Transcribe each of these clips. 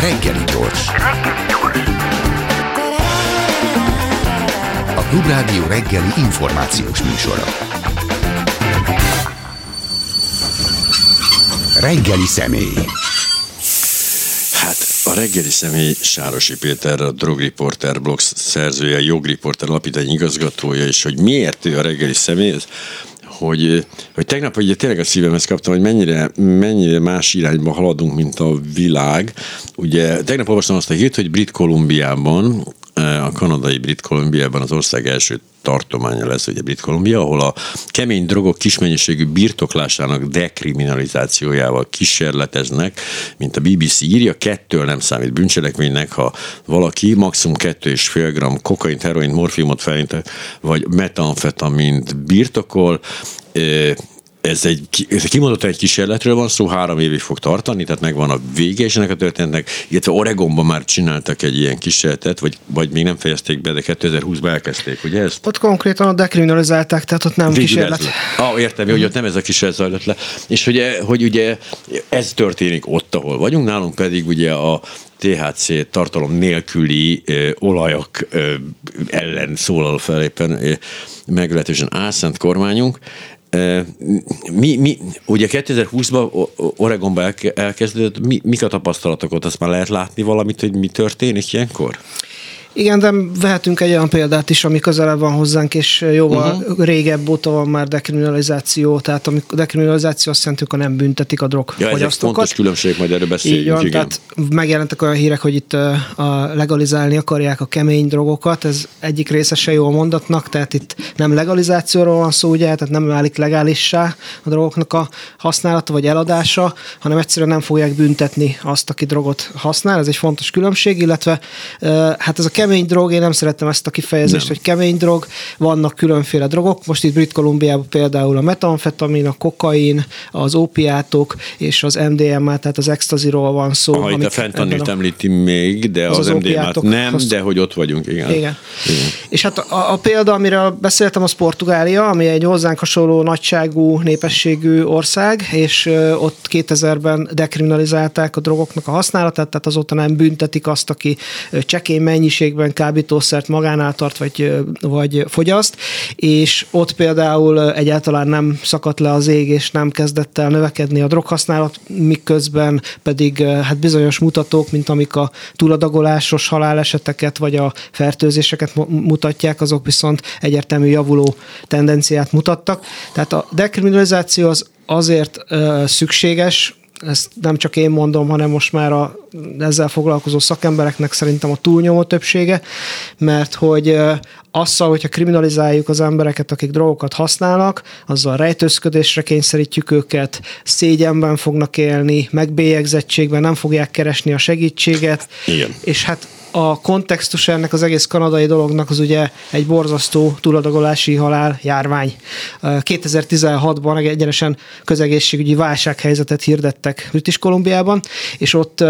Reggeli gyors. A Klubrádió reggeli információs műsora. Reggeli személy. Hát a reggeli személy Sárosi Péter, a Drogriporter blog szerzője, Jogriporter alapítvány igazgatója, és hogy miért ő a reggeli személy, hogy, hogy tegnap ugye tényleg a szívemhez kaptam, hogy mennyire, mennyire más irányba haladunk, mint a világ. Ugye tegnap olvastam azt a hírt, hogy Brit Kolumbiában a kanadai Brit Kolumbiában az ország első tartománya lesz, ugye Brit Kolumbia, ahol a kemény drogok kismennyiségű birtoklásának dekriminalizációjával kísérleteznek, mint a BBC írja, kettől nem számít bűncselekménynek, ha valaki maximum kettő és fél gram kokaint, heroin, morfiumot felint, vagy metamfetamint birtokol, ez egy, ez kimondottan egy kísérletről van szó, három évig fog tartani, tehát megvan a vége is ennek a történetnek, illetve Oregonban már csináltak egy ilyen kísérletet, vagy, vagy még nem fejezték be, de 2020-ban elkezdték, ugye ezt? Ott konkrétan a dekriminalizálták, tehát ott nem Végül kísérlet. Ah, értem, hogy ott nem ez a kísérlet zajlott le. És hogy, hogy ugye ez történik ott, ahol vagyunk, nálunk pedig ugye a THC tartalom nélküli ö, olajak ö, ellen szólal fel éppen ö, meglehetősen álszent kormányunk, mi, mi, ugye 2020-ban Oregonban elkezdődött, mi, mik a tapasztalatok ott? Azt már lehet látni valamit, hogy mi történik ilyenkor? Igen, de vehetünk egy olyan példát is, ami közelebb van hozzánk, és jóval uh-huh. régebb óta van már dekriminalizáció, tehát a dekriminalizáció azt jelenti, hogy nem büntetik a drogfogyasztókat. Ja, fontos különbség, majd erről beszéljünk. Így van, igen. tehát megjelentek olyan hírek, hogy itt a legalizálni akarják a kemény drogokat, ez egyik része se jó a mondatnak, tehát itt nem legalizációról van szó, ugye, tehát nem válik legálissá a drogoknak a használata vagy eladása, hanem egyszerűen nem fogják büntetni azt, aki drogot használ, ez egy fontos különbség, illetve hát ez a kemény drog, én nem szerettem ezt a kifejezést, nem. hogy kemény drog, vannak különféle drogok, most itt Brit Kolumbiában például a metamfetamin, a kokain, az opiátok és az MDMA, tehát az extaziról van szó. Aha, itt a fentanylt a... említi még, de az, az, az MDMA-t nem, azt... de hogy ott vagyunk, igen. igen. igen. És hát a, a példa, amiről beszéltem, az Portugália, ami egy hozzánk hasonló nagyságú, népességű ország, és ott 2000-ben dekriminalizálták a drogoknak a használatát, tehát azóta nem büntetik azt, aki csekély mennyiség mennyiségben kábítószert magánál tart, vagy, vagy fogyaszt, és ott például egyáltalán nem szakadt le az ég, és nem kezdett el növekedni a droghasználat, miközben pedig hát bizonyos mutatók, mint amik a túladagolásos haláleseteket, vagy a fertőzéseket mutatják, azok viszont egyértelmű javuló tendenciát mutattak. Tehát a dekriminalizáció az azért szükséges, ezt nem csak én mondom, hanem most már a ezzel foglalkozó szakembereknek szerintem a túlnyomó többsége, mert hogy azzal, hogyha kriminalizáljuk az embereket, akik drogokat használnak, azzal rejtőzködésre kényszerítjük őket, szégyenben fognak élni, megbélyegzettségben nem fogják keresni a segítséget, Igen. és hát a kontextus ennek az egész kanadai dolognak az ugye egy borzasztó túladagolási halál járvány. 2016-ban egyenesen közegészségügyi válsághelyzetet hirdettek British Kolumbiában, és ott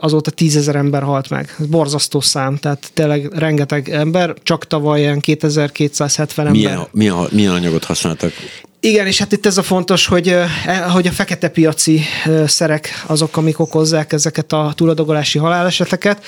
azóta tízezer ember halt meg. Ez borzasztó szám, tehát tényleg rengeteg ember, csak tavaly ilyen 2270 ember. Milyen, milyen, milyen anyagot használtak? Igen, és hát itt ez a fontos, hogy, e, hogy a fekete piaci szerek azok, amik okozzák ezeket a túladogolási haláleseteket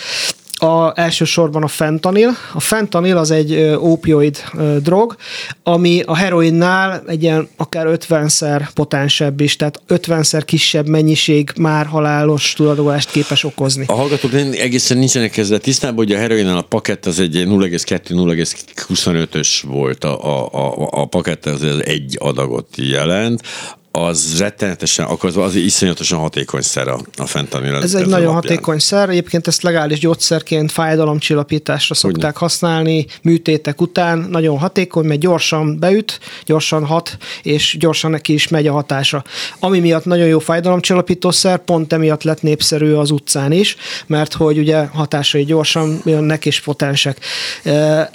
a, elsősorban a fentanil. A fentanil az egy opioid drog, ami a heroinnál egy ilyen akár 50-szer potensebb is, tehát 50-szer kisebb mennyiség már halálos tulajdonlást képes okozni. A hallgatók egészen nincsenek ezzel tisztában, hogy a heroinnál a pakett az egy 0,2-0,25-ös volt a, a, a, a pakett, az egy adagot jelent, az rettenetesen, akkor az, iszonyatosan hatékony szer a, a fentanil. Ez, ez egy nagyon alapján. hatékony szer, egyébként ezt legális gyógyszerként fájdalomcsillapításra szokták Ugyan. használni, műtétek után, nagyon hatékony, mert gyorsan beüt, gyorsan hat, és gyorsan neki is megy a hatása. Ami miatt nagyon jó fájdalomcsillapítószer, pont emiatt lett népszerű az utcán is, mert hogy ugye hatásai gyorsan jönnek és potensek.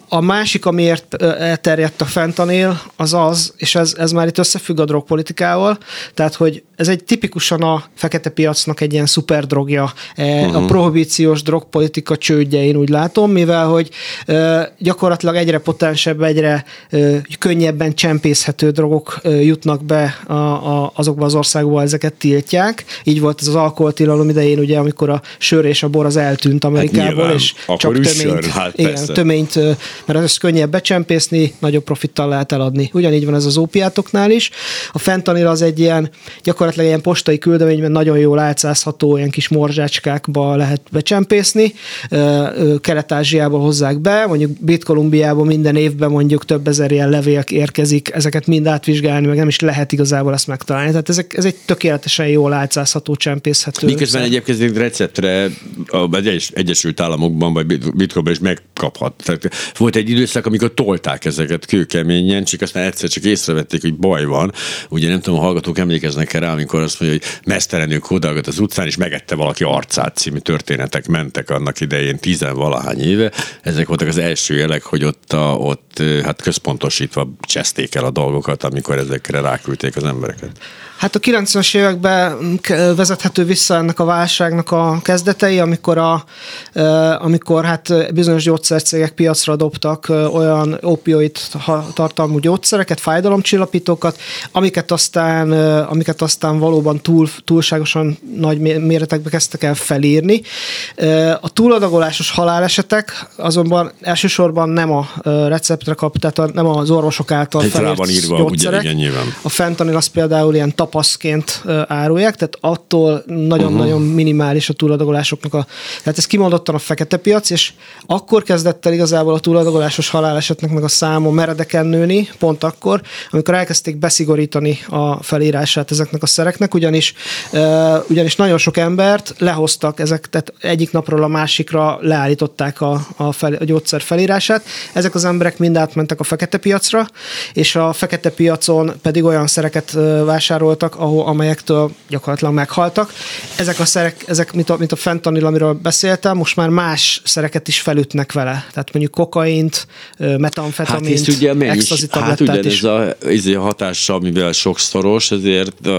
A másik, amiért elterjedt a fentanil, az az, és ez, ez már itt összefügg a drogpolitikával, profittal, tehát hogy ez egy tipikusan a fekete piacnak egy ilyen szuperdrogja, uh-huh. a prohibíciós drogpolitika csődje, én úgy látom, mivel hogy gyakorlatilag egyre potensebb, egyre könnyebben csempészhető drogok jutnak be a, a, azokba az országokba, ezeket tiltják. Így volt ez az alkoholtilalom idején, ugye, amikor a sör és a bor az eltűnt Amerikából, hát és csak töményt, sör, hát igen, töményt, mert ez könnyebb becsempészni, nagyobb profittal lehet eladni. Ugyanígy van ez az ópiátoknál is. A fentanil az egy ilyen, gyakorlatilag ilyen postai küldeményben nagyon jól álcázható, ilyen kis morzsácskákba lehet becsempészni. Kelet-Ázsiából hozzák be, mondjuk Brit-Kolumbiából minden évben mondjuk több ezer ilyen levél érkezik, ezeket mind átvizsgálni, meg nem is lehet igazából ezt megtalálni. Tehát ezek, ez egy tökéletesen jól álcázható, csempészhető. Miközben szer. egyébként receptre az Egyesült Államokban vagy Bitcoinban is megkaphat. Tehát volt egy időszak, amikor tolták ezeket kőkeményen, csak aztán egyszer csak észrevették, hogy baj van. Ugye nem tudom, hallgatók emlékeznek rá, amikor azt mondja, hogy mesztelenül kódalgat az utcán, és megette valaki arcát című történetek mentek annak idején tizenvalahány éve. Ezek voltak az első jelek, hogy ott, a, ott hát központosítva cseszték el a dolgokat, amikor ezekre ráküldték az embereket. Hát a 90-es években vezethető vissza ennek a válságnak a kezdetei, amikor, a, amikor hát bizonyos gyógyszercégek piacra dobtak olyan opioid tartalmú gyógyszereket, fájdalomcsillapítókat, amiket aztán, amiket aztán valóban túl, túlságosan nagy méretekbe kezdtek el felírni. A túladagolásos halálesetek azonban elsősorban nem a receptre kap, tehát nem az orvosok által felírt írva, gyógyszerek. Ugye, igen, A fentanil az például ilyen tapaszként árulják, tehát attól nagyon-nagyon uh-huh. minimális a túladagolásoknak a... Tehát ez kimondottan a fekete piac, és akkor kezdett el igazából a túladagolásos halálesetnek meg a száma meredeken nőni, pont akkor, amikor elkezdték beszigorítani a felírását ezeknek a szereknek, ugyanis, ugyanis nagyon sok embert lehoztak ezek, tehát egyik napról a másikra leállították a, a, fel, a gyógyszer felírását. Ezek az emberek mind átmentek a fekete piacra, és a fekete piacon pedig olyan szereket vásárolt voltak, ahol, amelyektől gyakorlatilag meghaltak. Ezek a szerek, ezek, mint a, mint a fentanil, amiről beszéltem, most már más szereket is felütnek vele. Tehát mondjuk kokaint, metamfetamint, hát ugye mennyi, hát ugye is. ez a, ez a hatása, mivel sokszoros, ezért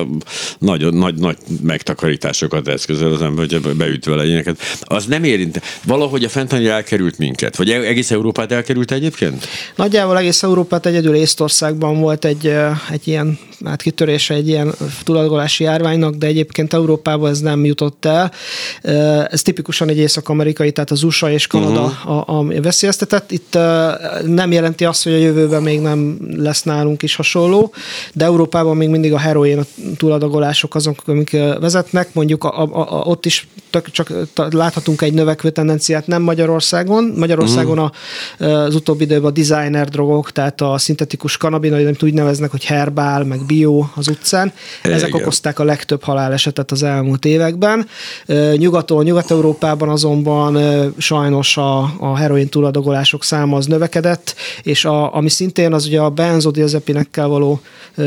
nagyon nagy, nagy megtakarításokat eszközöl az ember, hogy beüt vele ilyeneket. Az nem érint. Valahogy a fentanil elkerült minket, vagy egész Európát elkerült egyébként? Nagyjából egész Európát egyedül Észtországban volt egy, egy ilyen hát kitörése egy ilyen tulajdogolási járványnak, de egyébként Európában ez nem jutott el. Ez tipikusan egy észak-amerikai, tehát az USA és Kanada uh-huh. a, a veszélyeztetett. Itt nem jelenti azt, hogy a jövőben még nem lesz nálunk is hasonló, de Európában még mindig a heroin, a túladagolások azok, amik vezetnek. Mondjuk a, a, a, ott is tök, csak láthatunk egy növekvő tendenciát, nem Magyarországon. Magyarországon uh-huh. a, az utóbbi időben a designer drogok, tehát a szintetikus kanabinoid, amit úgy neveznek, hogy herbál, meg bio az utcán. Ezek Igen. okozták a legtöbb halálesetet az elmúlt években. Nyugaton, Nyugat-Európában azonban sajnos a, a heroin túladagolások száma az növekedett, és a, ami szintén az ugye a benzodiazepinekkel való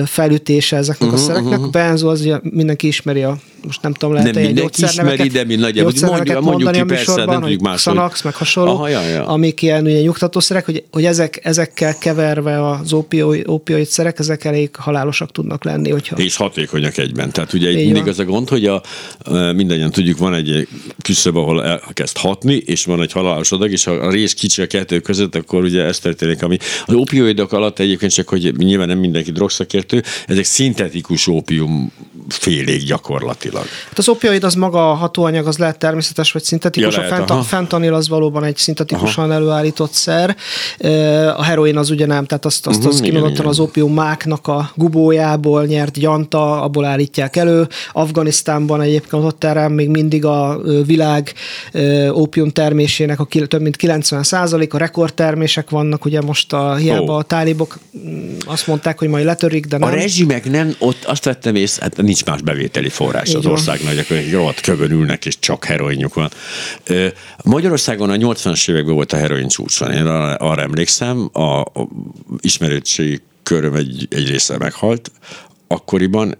felütése ezeknek uh-huh, a mhm, szereknek. Uh-huh. Benzo az ugye mindenki ismeri a most nem tudom, lehet nem egy ismeri, de mi nagyjából mondjuk, mondjuk ki persze, nem tudjuk más. Xanax, meg hasonló, Aha, ja, ja. amik ilyen ugye, nyugtatószerek, hogy, hogy ezek, ezekkel keverve az opioid, opioid szerek, ezek elég halálosak tudnak lenni. Hogyha... És hatékonyak egyben. Tehát ugye itt mindig van. az a gond, hogy a, mindannyian tudjuk, van egy küszöb, ahol elkezd hatni, és van egy halálos adag, és ha a rész kicsi a kettő között, akkor ugye ez történik, ami az opioidok alatt egyébként csak, hogy nyilván nem mindenki drogszakértő, ezek szintetikus ópium félék gyakorlatilag. Hát az opioid az maga a hatóanyag, az lehet természetes vagy szintetikus. Ja, lehet, a fent, aha. fentanil az valóban egy szintetikusan aha. előállított szer. A heroin az ugye nem, tehát azt, azt, uh-huh, azt kimondottan az opium máknak a gubójából nyert gyanta, abból állítják elő. Afganisztánban egyébként ott erre még mindig a világ opium termésének a több mint 90% a rekordtermések vannak, ugye most a, hiába oh. a tálibok mm, azt mondták, hogy majd letörik, de nem. A rezsimek nem, ott azt vettem észre, hát nincs más bevételi forrás az országnak, hogy rohadt kövön ülnek, és csak heroinjuk van. Magyarországon a 80-as években volt a heroin csúcson, én arra emlékszem, a, a ismerőtség köröm egy, egy része meghalt, akkoriban,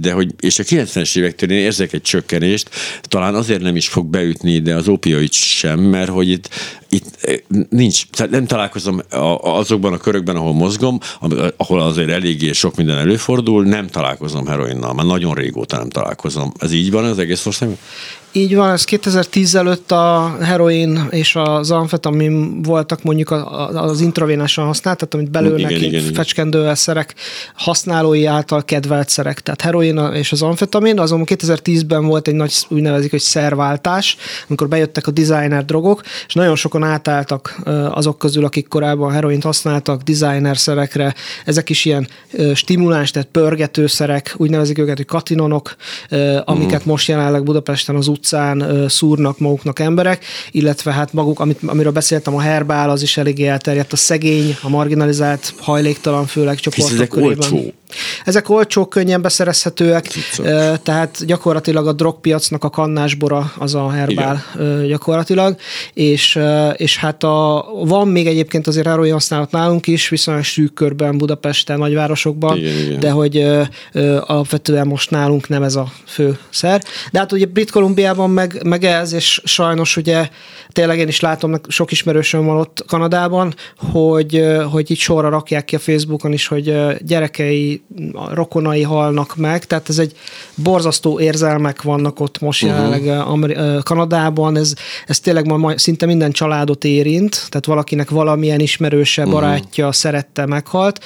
de hogy, és a 90-es évektől én érzek egy csökkenést, talán azért nem is fog beütni ide az opioid sem, mert hogy itt, itt nincs, tehát nem találkozom azokban a körökben, ahol mozgom, ahol azért eléggé sok minden előfordul, nem találkozom heroinnal, már nagyon régóta nem találkozom. Ez így van az egész országban? Így van, ez 2010 előtt a heroin és az amfetamin voltak mondjuk az intravénásan használt, tehát amit belőlnek igen, igen, fecskendővel szerek használói által kedvelt szerek. Tehát heroin és az amfetamin, azonban 2010-ben volt egy nagy úgy nevezik, hogy szerváltás, amikor bejöttek a designer drogok, és nagyon sokan átálltak azok közül, akik korábban heroint használtak, designer szerekre. Ezek is ilyen stimuláns, tehát pörgetőszerek, úgy nevezik őket, hogy katinonok, amiket uh-huh. most jelenleg Budapesten az út utcán szúrnak maguknak emberek, illetve hát maguk, amit, amiről beszéltem, a herbál, az is eléggé elterjedt, a szegény, a marginalizált, hajléktalan főleg csoportok ezek körében. Olcsó. Ezek olcsók, könnyen beszerezhetőek, Cicok. tehát gyakorlatilag a drogpiacnak a kannásbora az a herbál Igen. gyakorlatilag, és, és hát a, van még egyébként azért heroin használat nálunk is, viszonylag szűk körben Budapesten, nagyvárosokban, Igen, Igen. de hogy alapvetően most nálunk nem ez a fő szer. De hát ugye Brit Columbia Kanadában meg, meg ez, és sajnos ugye tényleg én is látom, sok ismerősöm van ott Kanadában, hogy, hogy így sorra rakják ki a Facebookon is, hogy gyerekei, rokonai halnak meg, tehát ez egy borzasztó érzelmek vannak ott most uh-huh. jelenleg Ameri- Kanadában, ez, ez tényleg ma szinte minden családot érint, tehát valakinek valamilyen ismerőse, uh-huh. barátja, szerette, meghalt,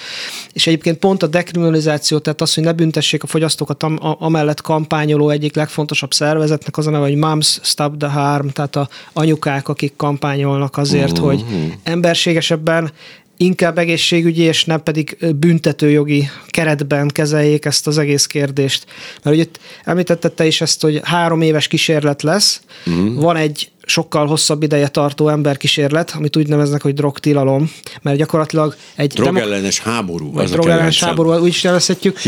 és egyébként pont a dekriminalizáció, tehát az, hogy ne büntessék a fogyasztókat, am- amellett kampányoló egyik legfontosabb szervezetnek az a neve, hogy Moms Stop the Harm, tehát a anyukák, akik kampányolnak azért, uh-huh. hogy emberségesebben inkább egészségügyi és nem pedig büntetőjogi keretben kezeljék ezt az egész kérdést. Mert ugye említetted te is ezt, hogy három éves kísérlet lesz, uh-huh. van egy sokkal hosszabb ideje tartó emberkísérlet, amit úgy neveznek, hogy drogtilalom, mert gyakorlatilag egy... Drogellenes demok- háború. Vagy drogellenes háború, úgy is nevezhetjük.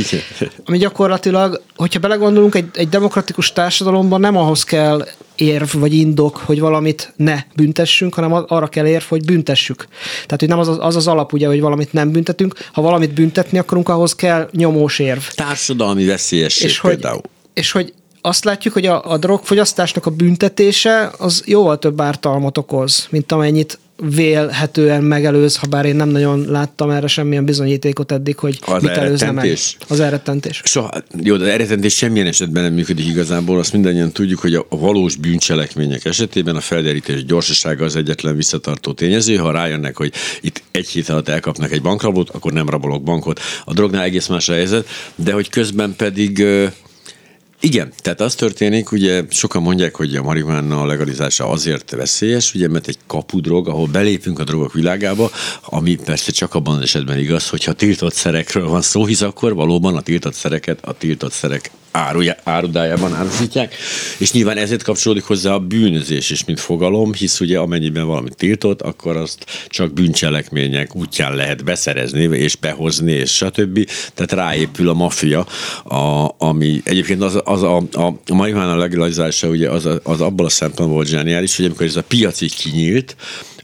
ami gyakorlatilag, hogyha belegondolunk, egy, egy demokratikus társadalomban nem ahhoz kell érv vagy indok, hogy valamit ne büntessünk, hanem arra kell érv, hogy büntessük. Tehát, hogy nem az az, az alap, ugye, hogy valamit nem büntetünk. Ha valamit büntetni akarunk, ahhoz kell nyomós érv. Társadalmi veszélyesség és például. Hogy, és hogy azt látjuk, hogy a, a drogfogyasztásnak a büntetése az jóval több ártalmat okoz, mint amennyit vélhetően megelőz, ha bár én nem nagyon láttam erre semmilyen bizonyítékot eddig, hogy az mit előzne meg. Az elrettentés. Soha, jó, de az elrettentés semmilyen esetben nem működik igazából. Azt mindannyian tudjuk, hogy a valós bűncselekmények esetében a felderítés gyorsasága az egyetlen visszatartó tényező. Ha rájönnek, hogy itt egy hét alatt elkapnak egy bankrabot, akkor nem rabolok bankot. A drognál egész más a helyzet, de hogy közben pedig igen, tehát az történik, ugye sokan mondják, hogy a marihuána legalizása azért veszélyes, ugye, mert egy kapudrog, ahol belépünk a drogok világába, ami persze csak abban az esetben igaz, hogyha tiltott szerekről van szó, hisz akkor valóban a tiltott szereket a tiltott szerek áruja, árudájában árusítják, és nyilván ezért kapcsolódik hozzá a bűnözés is, mint fogalom, hisz ugye amennyiben valami tiltott, akkor azt csak bűncselekmények útján lehet beszerezni, és behozni, és stb. Tehát ráépül a maffia, a, ami egyébként az, az a, a, a marihuana legalizása ugye az, az abban a szempontból zseniális, hogy amikor ez a piac így kinyílt,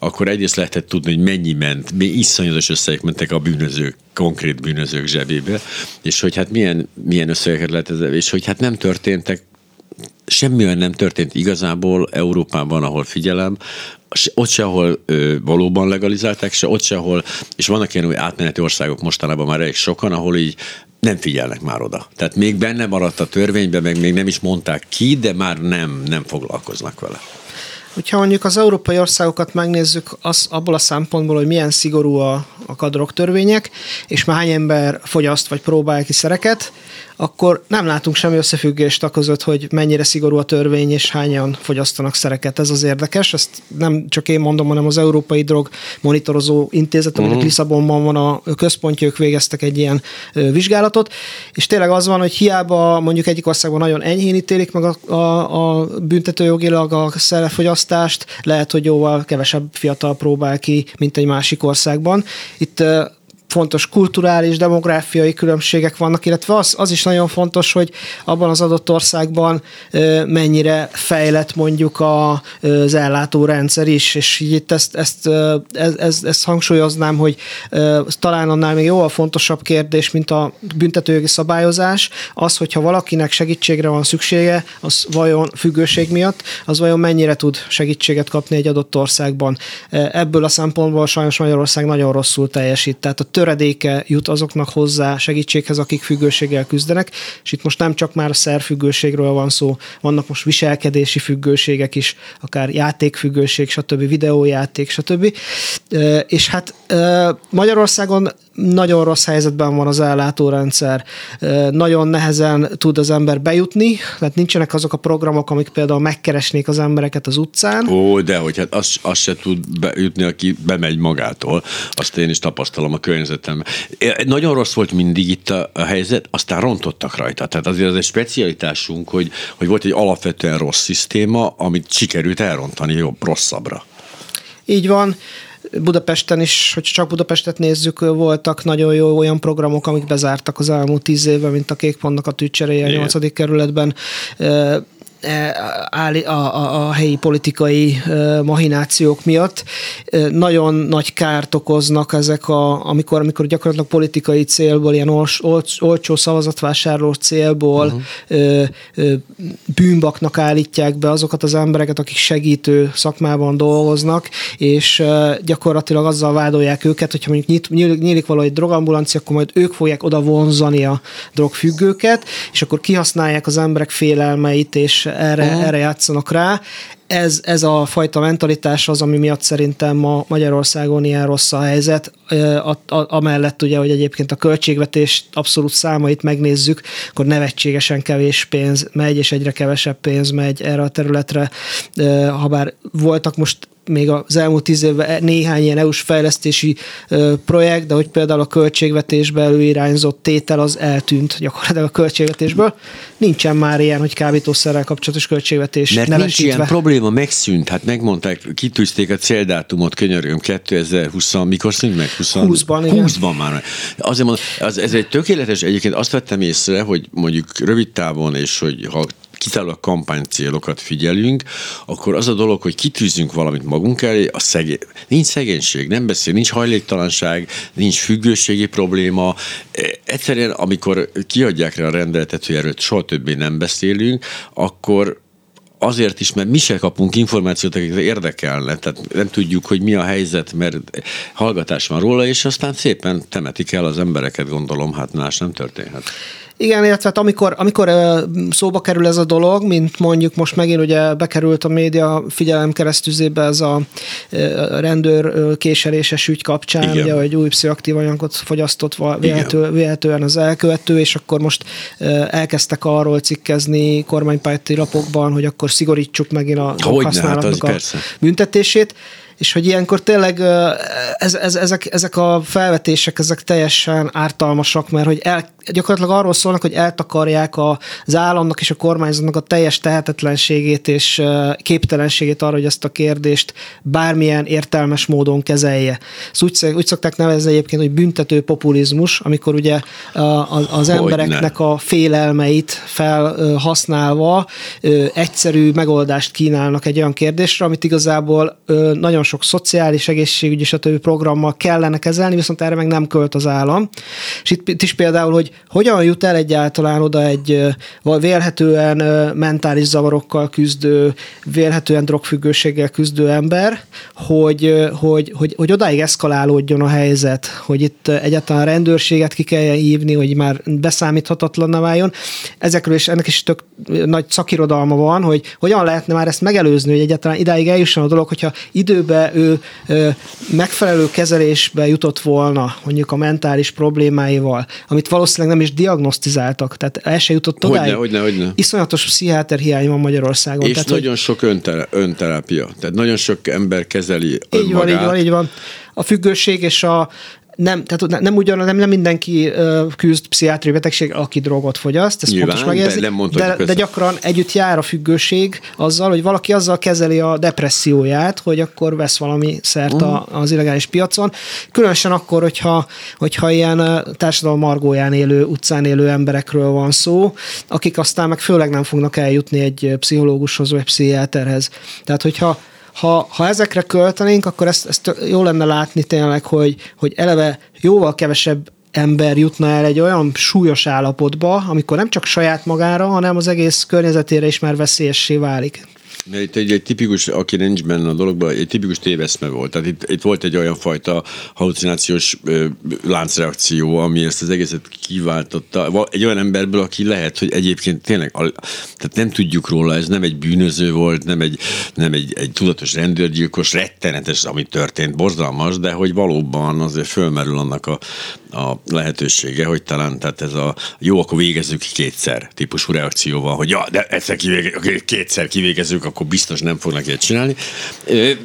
akkor egyrészt lehetett tudni, hogy mennyi ment, mi iszonyatos összegek mentek a bűnözők, konkrét bűnözők zsebébe, és hogy hát milyen, milyen összegeket ez, és hogy hát nem történtek semmi olyan nem történt igazából Európában, ahol figyelem, ott se, ahol ö, valóban legalizálták, se ott se, ahol, és vannak ilyen átmeneti országok mostanában már elég sokan, ahol így nem figyelnek már oda. Tehát még benne maradt a törvényben, meg még nem is mondták ki, de már nem, nem foglalkoznak vele. Hogyha mondjuk az európai országokat megnézzük az, abból a szempontból, hogy milyen szigorú a, a kadrogtörvények, és már hány ember fogyaszt vagy próbál ki szereket, akkor nem látunk semmi összefüggést a között, hogy mennyire szigorú a törvény, és hányan fogyasztanak szereket. Ez az érdekes, ezt nem csak én mondom, hanem az Európai Drog Monitorozó Intézet, aminek uh-huh. Lisszabonban van a központja, ők végeztek egy ilyen vizsgálatot, és tényleg az van, hogy hiába mondjuk egyik országban nagyon enyhén ítélik meg a, a, a büntetőjogilag a szerefogyasztást, lehet, hogy jóval kevesebb fiatal próbál ki, mint egy másik országban. Itt fontos kulturális, demográfiai különbségek vannak, illetve az, az is nagyon fontos, hogy abban az adott országban mennyire fejlett mondjuk a, az ellátórendszer is, és itt ezt, ezt, ezt, ezt, ezt hangsúlyoznám, hogy talán annál még jóval fontosabb kérdés, mint a büntetőjogi szabályozás, az, hogyha valakinek segítségre van szüksége, az vajon függőség miatt, az vajon mennyire tud segítséget kapni egy adott országban. Ebből a szempontból sajnos Magyarország nagyon rosszul teljesít. Tehát a töredéke jut azoknak hozzá segítséghez, akik függőséggel küzdenek, és itt most nem csak már szerfüggőségről van szó, vannak most viselkedési függőségek is, akár játékfüggőség, stb. videójáték, stb. És hát Magyarországon nagyon rossz helyzetben van az ellátórendszer, nagyon nehezen tud az ember bejutni, tehát nincsenek azok a programok, amik például megkeresnék az embereket az utcán. Ó, de hogy hát az, az se tud bejutni, aki bemegy magától, azt én is tapasztalom a környezetemben. Nagyon rossz volt mindig itt a, a helyzet, aztán rontottak rajta. Tehát azért az egy specialitásunk, hogy, hogy volt egy alapvetően rossz szisztéma, amit sikerült elrontani jobb, rosszabbra. Így van. Budapesten is, hogy csak Budapestet nézzük, voltak nagyon jó olyan programok, amik bezártak az elmúlt tíz évben, mint a Kékpontnak a tűcseréje a nyolcadik kerületben a, a, a helyi politikai mahinációk miatt. Nagyon nagy kárt okoznak ezek, a, amikor, amikor gyakorlatilag politikai célból, ilyen olcs, olcs, olcsó szavazatvásárló célból uh-huh. bűnbaknak állítják be azokat az embereket, akik segítő szakmában dolgoznak, és gyakorlatilag azzal vádolják őket, hogyha mondjuk nyit, nyílik valahogy drogambulancia, akkor majd ők fogják oda vonzani a drogfüggőket, és akkor kihasználják az emberek félelmeit, és erre, erre játszanak rá. Ez, ez a fajta mentalitás az, ami miatt szerintem ma Magyarországon ilyen rossz a helyzet, a, a, amellett ugye, hogy egyébként a költségvetés abszolút számait megnézzük, akkor nevetségesen kevés pénz megy, és egyre kevesebb pénz megy erre a területre. Habár voltak most még az elmúlt tíz évben néhány ilyen EU-s fejlesztési projekt, de hogy például a költségvetésbe előirányzott tétel az eltűnt gyakorlatilag a költségvetésből. Nincsen már ilyen, hogy kábítószerrel kapcsolatos költségvetés Mert nincs ilyen probléma, megszűnt. Hát megmondták, kitűzték a céldátumot, könyörgöm, 2020, mikor szűnt meg? 20, 20-ban, igen. 20-ban már. Azért mondom, az, ez egy tökéletes, egyébként azt vettem észre, hogy mondjuk rövid távon, és hogy ha kizárólag kampánycélokat figyelünk, akkor az a dolog, hogy kitűzünk valamit magunk elé, a szegé... nincs szegénység, nem beszél, nincs hajléktalanság, nincs függőségi probléma. E, egyszerűen, amikor kiadják rá a rendeletet, hogy erről soha többé nem beszélünk, akkor azért is, mert mi se kapunk információt, akikre érdekelne, tehát nem tudjuk, hogy mi a helyzet, mert hallgatás van róla, és aztán szépen temetik el az embereket, gondolom, hát más nem történhet. Igen, illetve hát amikor, amikor szóba kerül ez a dolog, mint mondjuk most megint ugye bekerült a média figyelem keresztüzébe ez a rendőr késeléses ügy kapcsán, Igen. ugye, hogy új pszichoaktív anyagot fogyasztott vélető, véletően az elkövető, és akkor most elkezdtek arról cikkezni kormánypárti lapokban, hogy akkor szigorítsuk megint a használatnak hát a persze. büntetését és hogy ilyenkor tényleg ez, ez, ezek, ezek a felvetések, ezek teljesen ártalmasak, mert hogy el, gyakorlatilag arról szólnak, hogy eltakarják az államnak és a kormányzatnak a teljes tehetetlenségét és képtelenségét arra, hogy ezt a kérdést bármilyen értelmes módon kezelje. Ezt úgy, úgy szokták nevezni egyébként, hogy büntető populizmus, amikor ugye az embereknek a félelmeit felhasználva egyszerű megoldást kínálnak egy olyan kérdésre, amit igazából nagyon sok szociális, egészségügyi többi programmal kellene kezelni, viszont erre meg nem költ az állam. És itt, is például, hogy hogyan jut el egyáltalán oda egy vélhetően mentális zavarokkal küzdő, vélhetően drogfüggőséggel küzdő ember, hogy, hogy, hogy, hogy odáig eszkalálódjon a helyzet, hogy itt egyáltalán rendőrséget ki kell hívni, hogy már beszámíthatatlan váljon. Ezekről is ennek is tök nagy szakirodalma van, hogy hogyan lehetne már ezt megelőzni, hogy egyáltalán idáig eljusson a dolog, hogyha időben ő megfelelő kezelésbe jutott volna, mondjuk a mentális problémáival, amit valószínűleg nem is diagnosztizáltak, tehát el se jutott odáig. Hogyne, hogyne, hogyne. Iszonyatos pszichiáter hiány van Magyarországon. És tehát, nagyon hogy... sok önter- önterápia. Tehát nagyon sok ember kezeli önmagát. Így van, így van, így van. A függőség és a nem, tehát nem ugyan, nem, nem mindenki küzd pszichiátriai betegség, aki drogot fogyaszt, ezt Nyilván, fontos megérzni, de nem de, de gyakran együtt jár a függőség azzal, hogy valaki azzal kezeli a depresszióját, hogy akkor vesz valami szert uh-huh. az illegális piacon. Különösen akkor, hogyha, hogyha ilyen társadalom margóján élő, utcán élő emberekről van szó, akik aztán meg főleg nem fognak eljutni egy pszichológushoz vagy pszichiáterhez. Tehát, hogyha ha, ha ezekre költenénk, akkor ezt, ezt jó lenne látni tényleg, hogy, hogy eleve jóval kevesebb ember jutna el egy olyan súlyos állapotba, amikor nem csak saját magára, hanem az egész környezetére is már veszélyessé válik. Mert itt egy, egy tipikus, aki nincs benne a dologban, egy tipikus téveszme volt. Tehát itt, itt volt egy olyan fajta halucinációs ö, láncreakció, ami ezt az egészet kiváltotta. Egy olyan emberből, aki lehet, hogy egyébként tényleg, tehát nem tudjuk róla, ez nem egy bűnöző volt, nem egy, nem egy, egy tudatos rendőrgyilkos, rettenetes, ami történt, borzalmas, de hogy valóban azért fölmerül annak a, a lehetősége, hogy talán tehát ez a jó, akkor végezzük kétszer típusú reakcióval, hogy ja, de egyszer kivége, kétszer kivégezzük, akkor biztos nem fognak ilyet csinálni.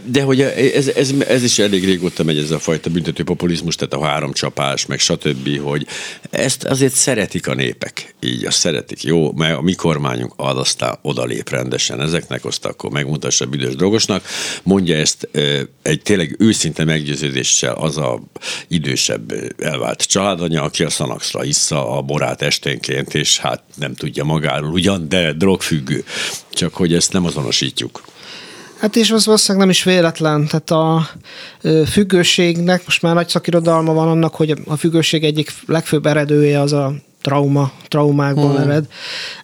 De hogy ez, ez, ez is elég régóta megy ez a fajta büntető populizmus, tehát a három csapás, meg stb., hogy ezt azért szeretik a népek. Így azt szeretik. Jó, mert a mi kormányunk ad, aztán odalép rendesen ezeknek, azt akkor megmutassa büdös drogosnak. Mondja ezt egy tényleg őszinte meggyőződéssel az a idősebb elvált családanya, aki a szanaxra issza a borát esténként, és hát nem tudja magáról ugyan, de drogfüggő. Csak hogy ezt nem azonosítjuk. Hát és az valószínűleg nem is véletlen. Tehát a függőségnek most már nagy szakirodalma van annak, hogy a függőség egyik legfőbb eredője az a trauma, traumákból hmm. ered,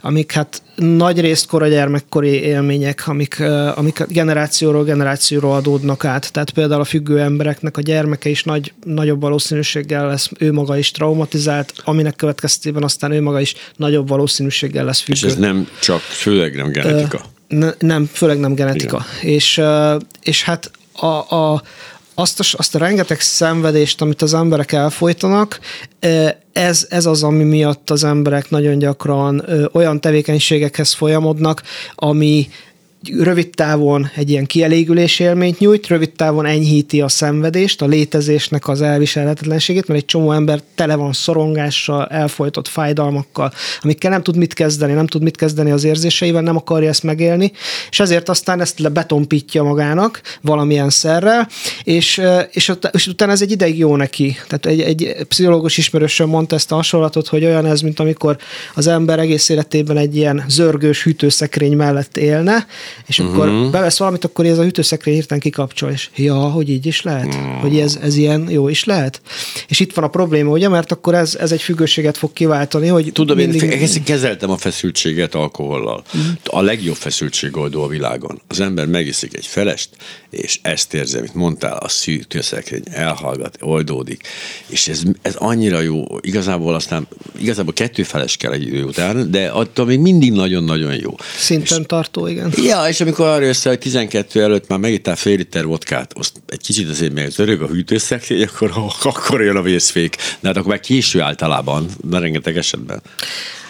amik hát nagy részt kora gyermekkori élmények, amik, amik generációról generációról adódnak át. Tehát például a függő embereknek a gyermeke is nagy, nagyobb valószínűséggel lesz ő maga is traumatizált, aminek következtében aztán ő maga is nagyobb valószínűséggel lesz függő. És ez nem csak, főleg nem genetika. Ne, nem, főleg nem genetika. És, és hát a, a, azt a, azt a rengeteg szenvedést, amit az emberek elfolytanak, ez, ez az, ami miatt az emberek nagyon gyakran olyan tevékenységekhez folyamodnak, ami rövid távon egy ilyen kielégülés élményt nyújt, rövid távon enyhíti a szenvedést, a létezésnek az elviselhetetlenségét, mert egy csomó ember tele van szorongással, elfolytott fájdalmakkal, amikkel nem tud mit kezdeni, nem tud mit kezdeni az érzéseivel, nem akarja ezt megélni, és ezért aztán ezt lebetompítja magának valamilyen szerrel, és, és, és utána ez egy ideig jó neki. Tehát egy, egy pszichológus ismerősöm mondta ezt a hasonlatot, hogy olyan ez, mint amikor az ember egész életében egy ilyen zörgős hűtőszekrény mellett élne, és uh-huh. akkor mhm. bevesz valamit, akkor ez a hűtőszekrény hirtelen kikapcsol, és ja, hogy így is lehet, uh-huh. hogy ez, ez ilyen jó is lehet. És itt van a probléma, ugye, mert akkor ez, ez egy függőséget fog kiváltani, hogy Tudom, mindig... én kezeltem a feszültséget alkohollal. Uh-huh. A legjobb feszültségoldó a világon. Az ember megiszik egy felest, és ezt érzi, amit mondtál, a hűtőszekrény elhallgat, oldódik, és ez, ez annyira jó, igazából aztán, igazából kettő feles kell egy idő után, de attól még mindig nagyon-nagyon jó. Szinten és, tartó, igen. Ja, és amikor arra jössz, hogy 12 előtt már megittál fél liter vodkát, azt egy kicsit azért még örög a hűtőszekrény, akkor, akkor jön a vészfék. De hát akkor meg késő általában, de rengeteg esetben.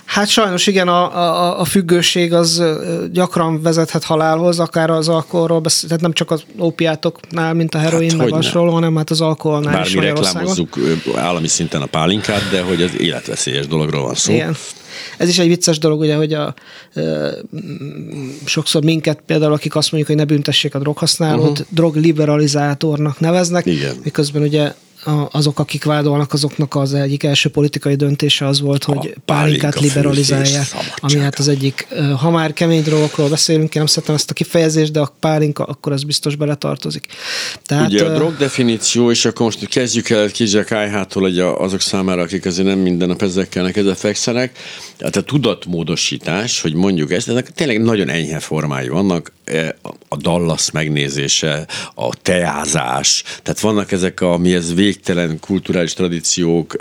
Hát sajnos igen, a, a, a függőség az gyakran vezethet halálhoz, akár az alkoholról, beszél, tehát nem csak az ópiátoknál, mint a heroin, hát, meg hasonló, hanem hát az alkoholnál Bármi is reklámozzuk állami szinten a pálinkát, de hogy az életveszélyes dologról van szó. Igen. Ez is egy vicces dolog, ugye, hogy a, ö, sokszor minket például, akik azt mondjuk, hogy ne büntessék a droghasználót, uh-huh. drogliberalizátornak neveznek, Igen. miközben ugye azok, akik vádolnak, azoknak az egyik első politikai döntése az volt, hogy a pálinkát liberalizálják, ami hát az egyik, ha már kemény drogokról beszélünk, én nem szeretem ezt a kifejezést, de a pálinka, akkor ez biztos beletartozik. Tehát, Ugye a drog definíció, és akkor most kezdjük el kizsák ájhától azok számára, akik azért nem minden nap ezekkel ezzel fekszenek, tehát a tudatmódosítás, hogy mondjuk ezt, ezek tényleg nagyon enyhe formái vannak, e, a Dallas megnézése, a teázás, tehát vannak ezek a, mi ez vég végtelen kulturális tradíciók,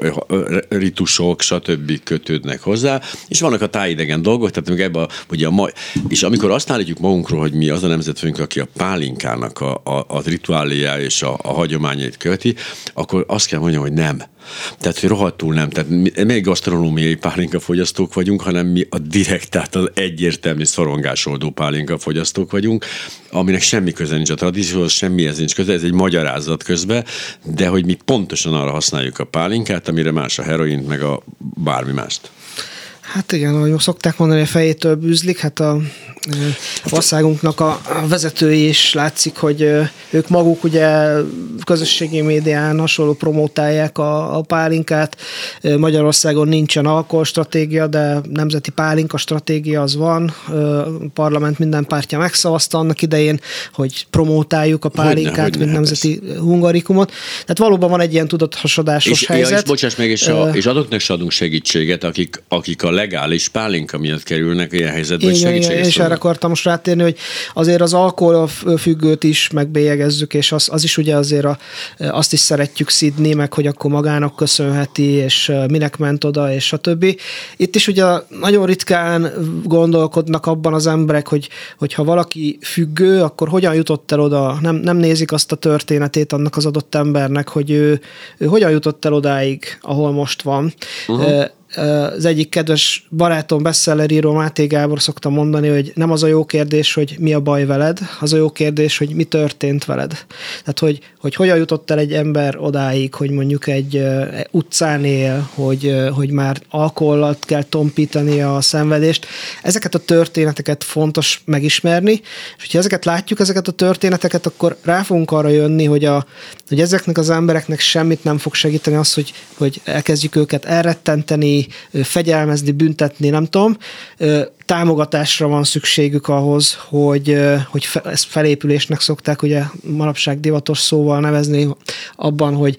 ritusok, stb. kötődnek hozzá, és vannak a tájidegen dolgok, tehát még ebbe a, ugye a ma, és amikor azt állítjuk magunkról, hogy mi az a nemzetfőnk, aki a pálinkának a, a, a rituáliá és a, a hagyományait követi, akkor azt kell mondjam, hogy nem Tehát, hogy rohadtul nem. Tehát mi gasztronómiai pálinka fogyasztók vagyunk, hanem mi a direkt, tehát az egyértelmű szorongásoldó pálinka fogyasztók vagyunk, aminek semmi köze nincs a tradícióhoz, semmihez nincs köze, ez egy magyarázat közben, de hogy mi pontosan arra használjuk a pálinkát, amire más a heroin, meg a bármi mást. Hát igen, ahogy szokták mondani, a fejétől bűzlik, hát a országunknak a vezetői is látszik, hogy ők maguk ugye közösségi médián hasonló promotálják a, a pálinkát. Magyarországon nincsen alkoholstratégia, de nemzeti pálinka stratégia az van. A parlament minden pártja megszavazta annak idején, hogy promotáljuk a pálinkát, hogyne, mint nemzeti ez. hungarikumot. Tehát valóban van egy ilyen tudathasadásos és, helyzet. Ja, és bocsáss meg, és, a, és adoknak is adunk segítséget, akik, akik a legális pálinka miatt kerülnek ilyen helyzetbe, igen, segítséget és erre akartam most rátérni, hogy azért az alkohol függőt is megbélyegezzük, és az, az is ugye azért a, azt is szeretjük szidni, meg hogy akkor magának köszönheti, és minek ment oda, és a többi. Itt is ugye nagyon ritkán gondolkodnak abban az emberek, hogy, hogy ha valaki függő, akkor hogyan jutott el oda, nem, nem nézik azt a történetét annak az adott embernek, hogy ő, ő hogyan jutott el odáig, ahol most van. Uh-huh az egyik kedves barátom, bestselleríró Máté Gábor szokta mondani, hogy nem az a jó kérdés, hogy mi a baj veled, az a jó kérdés, hogy mi történt veled. Tehát, hogy, hogy hogyan jutott el egy ember odáig, hogy mondjuk egy utcán él, hogy, hogy már alkoholat kell tompítani a szenvedést. Ezeket a történeteket fontos megismerni, és hogyha ezeket látjuk, ezeket a történeteket, akkor rá fogunk arra jönni, hogy, a, hogy ezeknek az embereknek semmit nem fog segíteni az, hogy, hogy elkezdjük őket elrettenteni, fegyelmezni, büntetni, nem tudom támogatásra van szükségük ahhoz, hogy, hogy ezt felépülésnek szokták ugye manapság divatos szóval nevezni abban, hogy,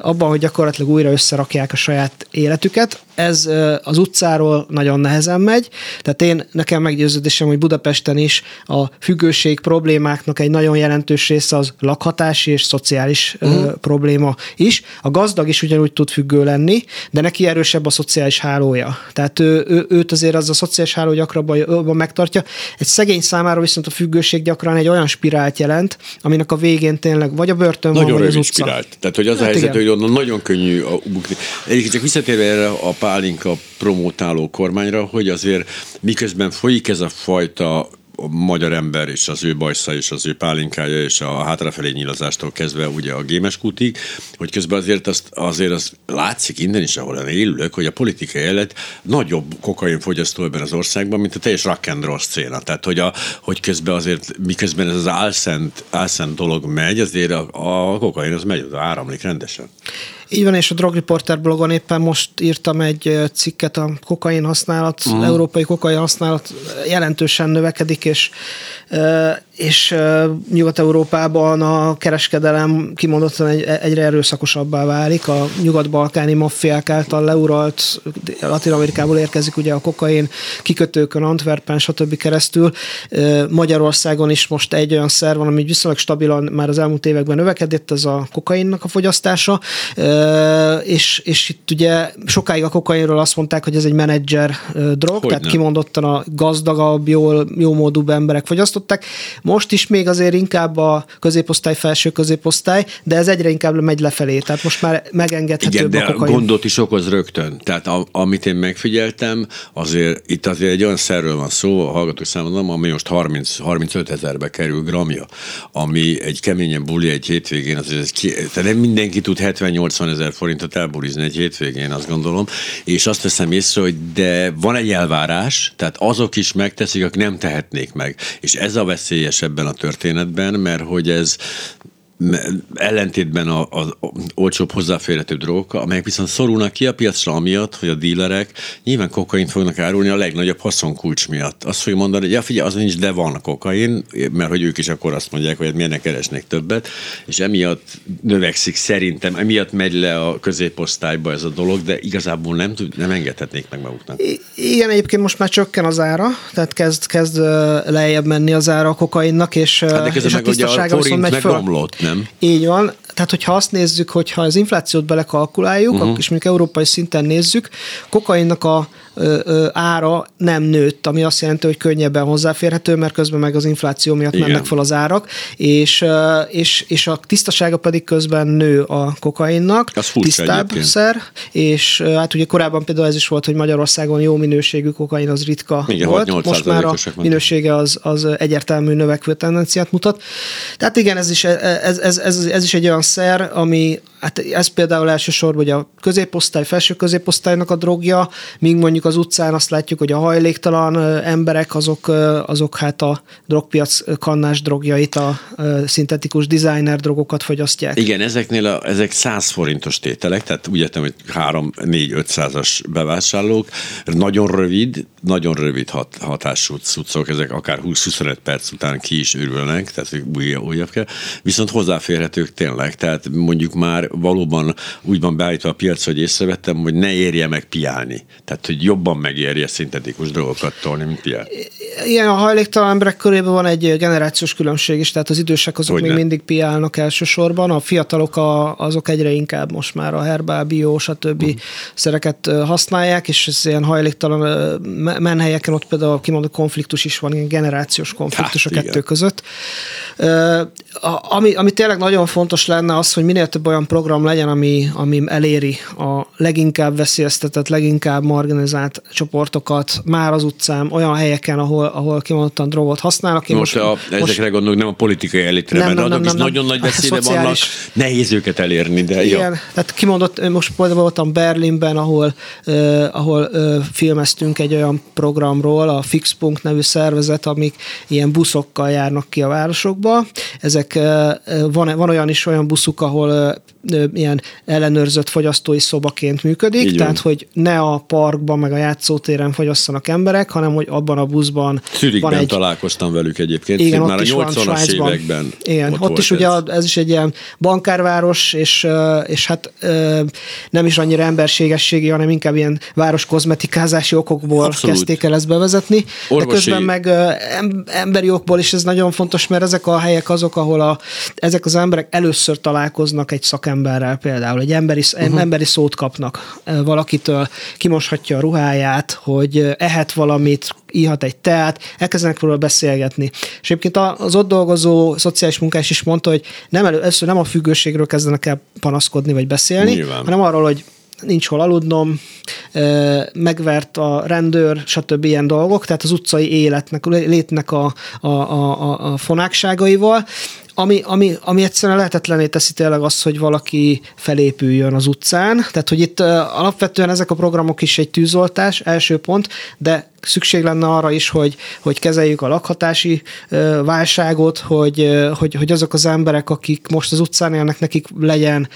abban, hogy gyakorlatilag újra összerakják a saját életüket. Ez az utcáról nagyon nehezen megy, tehát én nekem meggyőződésem, hogy Budapesten is a függőség problémáknak egy nagyon jelentős része az lakhatási és szociális uh-huh. probléma is. A gazdag is ugyanúgy tud függő lenni, de neki erősebb a szociális hálója. Tehát ő, ő, őt azért az a szociális háló gyakrabban jobban megtartja. Egy szegény számára viszont a függőség gyakran egy olyan spirált jelent, aminek a végén tényleg vagy a börtön nagyon van, vagy az utca. spirált. Tehát, hogy az hát a helyzet, igen. hogy onnan nagyon könnyű a bukni. Egyébként csak visszatérve erre a pálinka promotáló kormányra, hogy azért miközben folyik ez a fajta a magyar ember és az ő bajsza és az ő pálinkája és a hátrafelé nyilazástól kezdve ugye a gémes kutig, hogy közben azért azt, azért az látszik innen is, ahol én élülök, hogy a politikai élet nagyobb kokain fogyasztó ebben az országban, mint a teljes rock and roll széna. Tehát, hogy, a, hogy közben azért, miközben ez az álszent, álszent dolog megy, azért a, a kokain az megy, az áramlik rendesen. Így van, és a Drug Reporter blogon éppen most írtam egy cikket, a kokain használat, uh-huh. európai kokain használat jelentősen növekedik, és és Nyugat-Európában a kereskedelem kimondottan egy, egyre erőszakosabbá válik. A nyugat-balkáni maffiák által leuralt, Latin-Amerikából érkezik ugye a kokain kikötőkön, Antwerpen, stb. keresztül. Magyarországon is most egy olyan szer van, ami viszonylag stabilan már az elmúlt években növekedett, ez a kokainnak a fogyasztása, és, és itt ugye sokáig a kokainról azt mondták, hogy ez egy menedzser drog, hogy tehát kimondottan a gazdagabb, jól, jó módú emberek fogyasztották. Most is még azért inkább a középosztály, felső középosztály, de ez egyre inkább megy lefelé, tehát most már megengedhető Igen, de a gondot is okoz rögtön. Tehát a, amit én megfigyeltem, azért itt azért egy olyan szerről van szó, a hallgatók számomra, ami most 30, 35 ezerbe kerül gramja, ami egy keményen buli egy hétvégén, azért ez ki, tehát nem mindenki tud 70-80 ezer forintot elbulizni egy hétvégén, azt gondolom, és azt teszem észre, hogy de van egy elvárás, tehát azok is megteszik, akik nem tehetnék meg. És ez a veszélyes ebben a történetben, mert hogy ez ellentétben az olcsóbb hozzáférhető drogokkal, amelyek viszont szorulnak ki a piacra amiatt, hogy a dílerek nyilván kokaint fognak árulni a legnagyobb haszonkulcs miatt. Azt fogja mondani, hogy ja figyelj, az nincs, de van kokain, mert hogy ők is akkor azt mondják, hogy hát miért ne keresnek többet, és emiatt növekszik szerintem, emiatt megy le a középosztályba ez a dolog, de igazából nem, tud, nem engedhetnék meg maguknak. I- igen, egyébként most már csökken az ára, tehát kezd, kezd lejjebb menni az ára a kokainnak, és, hát de és a tisztasága viszont megy föl. Nem? Így van. Tehát hogyha azt nézzük, hogyha az inflációt belekalkuláljuk, uh-huh. és mondjuk európai szinten nézzük, kokainnak a ö, ö, ára nem nőtt, ami azt jelenti, hogy könnyebben hozzáférhető, mert közben meg az infláció miatt Igen. mennek fel az árak, és, és, és a tisztasága pedig közben nő a kokainnak, Az tisztább egyébként. szer, és hát ugye korábban például ez is volt, hogy Magyarországon jó minőségű kokain az ritka Igen, volt, 6-8%-osak most már a minősége az, az egyértelmű növekvő tendenciát mutat. Tehát igen, ez is, ez, ez, ez, ez is egy olyan szer, ami, hát ez például elsősorban hogy a középosztály, felső középosztálynak a drogja, míg mondjuk az utcán azt látjuk, hogy a hajléktalan emberek, azok, azok hát a drogpiac kannás drogjait, a szintetikus designer drogokat fogyasztják. Igen, ezeknél a, ezek 100 forintos tételek, tehát úgy értem, hogy 3-4-5 százas bevásárlók, nagyon rövid, nagyon rövid hat, hatású cuccok, ezek akár 20-25 perc után ki is ürülnek, tehát újabb, újabb kell, viszont hozzáférhetők tényleg, tehát mondjuk már valóban úgy van beállítva a piac, hogy észrevettem, hogy ne érje meg piálni, tehát hogy jobban megérje szintetikus drogokat tolni, mint piálni. Igen, a hajléktalan emberek körében van egy generációs különbség is, tehát az idősek azok Hogyne. még mindig piálnak elsősorban, a fiatalok a, azok egyre inkább most már a herbál, bio, stb. Uh-huh. szereket használják, és ez ilyen hajléktalan menhelyeken ott például kimondott konfliktus is van, ilyen generációs konfliktus Hát, a kettő igen. között. Ami, ami tényleg nagyon fontos lenne az, hogy minél több olyan program legyen, ami, ami eléri a leginkább veszélyeztetett, leginkább marginalizált csoportokat már az utcán, olyan helyeken, ahol, ahol kimondottan drogot használnak. Én Most, a, ezekre gondolok, nem a politikai elitre, Nem, mert nem, nem, is nem, nagyon nem. nagy A veszélybe vannak, szociális- nehéz őket elérni, de jó. Igen, tehát kimondott, most például voltam Berlinben, ahol, uh, ahol uh, filmeztünk egy olyan programról, a Fixpunkt nevű szervezet, amik ilyen buszokkal járnak ki a városokba. Ezek, uh, van, van olyan is olyan buszuk, ahol ilyen ellenőrzött fogyasztói szobaként működik, Így van. tehát hogy ne a parkban, meg a játszótéren fogyasszanak emberek, hanem hogy abban a buszban Zürichben van egy találkoztam velük egyébként, igen, már ott a is van 80-as Svájcban. években. Igen, ott, volt is ez. ugye a- ez is egy ilyen bankárváros, és, és hát nem is annyira emberségességi, hanem inkább ilyen város kozmetikázási okokból Abszolút. kezdték el ezt bevezetni. De Orvosi- közben meg emberi okból is ez nagyon fontos, mert ezek a helyek azok, ahol a, ezek az emberek először találkoznak egy szakemberrel például, egy emberi, uh-huh. emberi szót kapnak valakitől, kimoshatja a ruháját, hogy ehet valamit, ihat egy teát, elkezdenek róla beszélgetni. És egyébként az ott dolgozó szociális munkás is mondta, hogy nem elő, először nem a függőségről kezdenek el panaszkodni vagy beszélni, Nyilván. hanem arról, hogy nincs hol aludnom, megvert a rendőr, stb. ilyen dolgok, tehát az utcai életnek, létnek a, a, a, a, a fonákságaival, ami, ami, ami egyszerűen lehetetlené teszi tényleg azt, hogy valaki felépüljön az utcán. Tehát, hogy itt alapvetően ezek a programok is egy tűzoltás, első pont, de szükség lenne arra is, hogy, hogy kezeljük a lakhatási válságot, hogy, hogy, hogy azok az emberek, akik most az utcán élnek, nekik legyen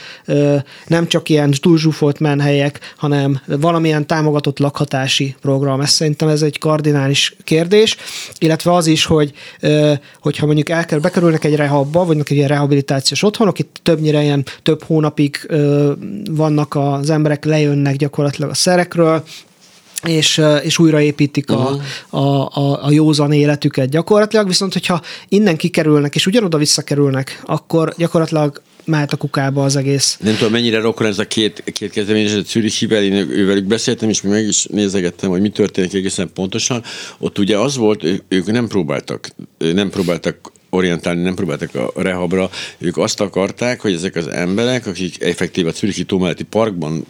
nem csak ilyen túlzsúfolt menhelyek, hanem valamilyen támogatott lakhatási program. Ez szerintem ez egy kardinális kérdés, illetve az is, hogy hogyha mondjuk el kell, bekerülnek egy rehabba, vagy egy ilyen rehabilitációs otthonok, itt többnyire ilyen több hónapig vannak az emberek, lejönnek gyakorlatilag a szerekről, és, és újraépítik a, Mhm. a, a, a józan életüket gyakorlatilag, viszont hogyha innen kikerülnek, és ugyanoda visszakerülnek, akkor gyakorlatilag mehet a kukába az egész. Nem tudom, mennyire rokon ez a két, két kezdeményezés, a Zürichivel, én ővelük beszéltem, és még meg is nézegettem, hogy mi történik egészen pontosan. Ott ugye az volt, ők nem próbáltak, nem próbáltak orientálni, nem próbáltak a rehabra, ők azt akarták, hogy ezek az emberek, akik effektív a Zürichi tó melletti parkban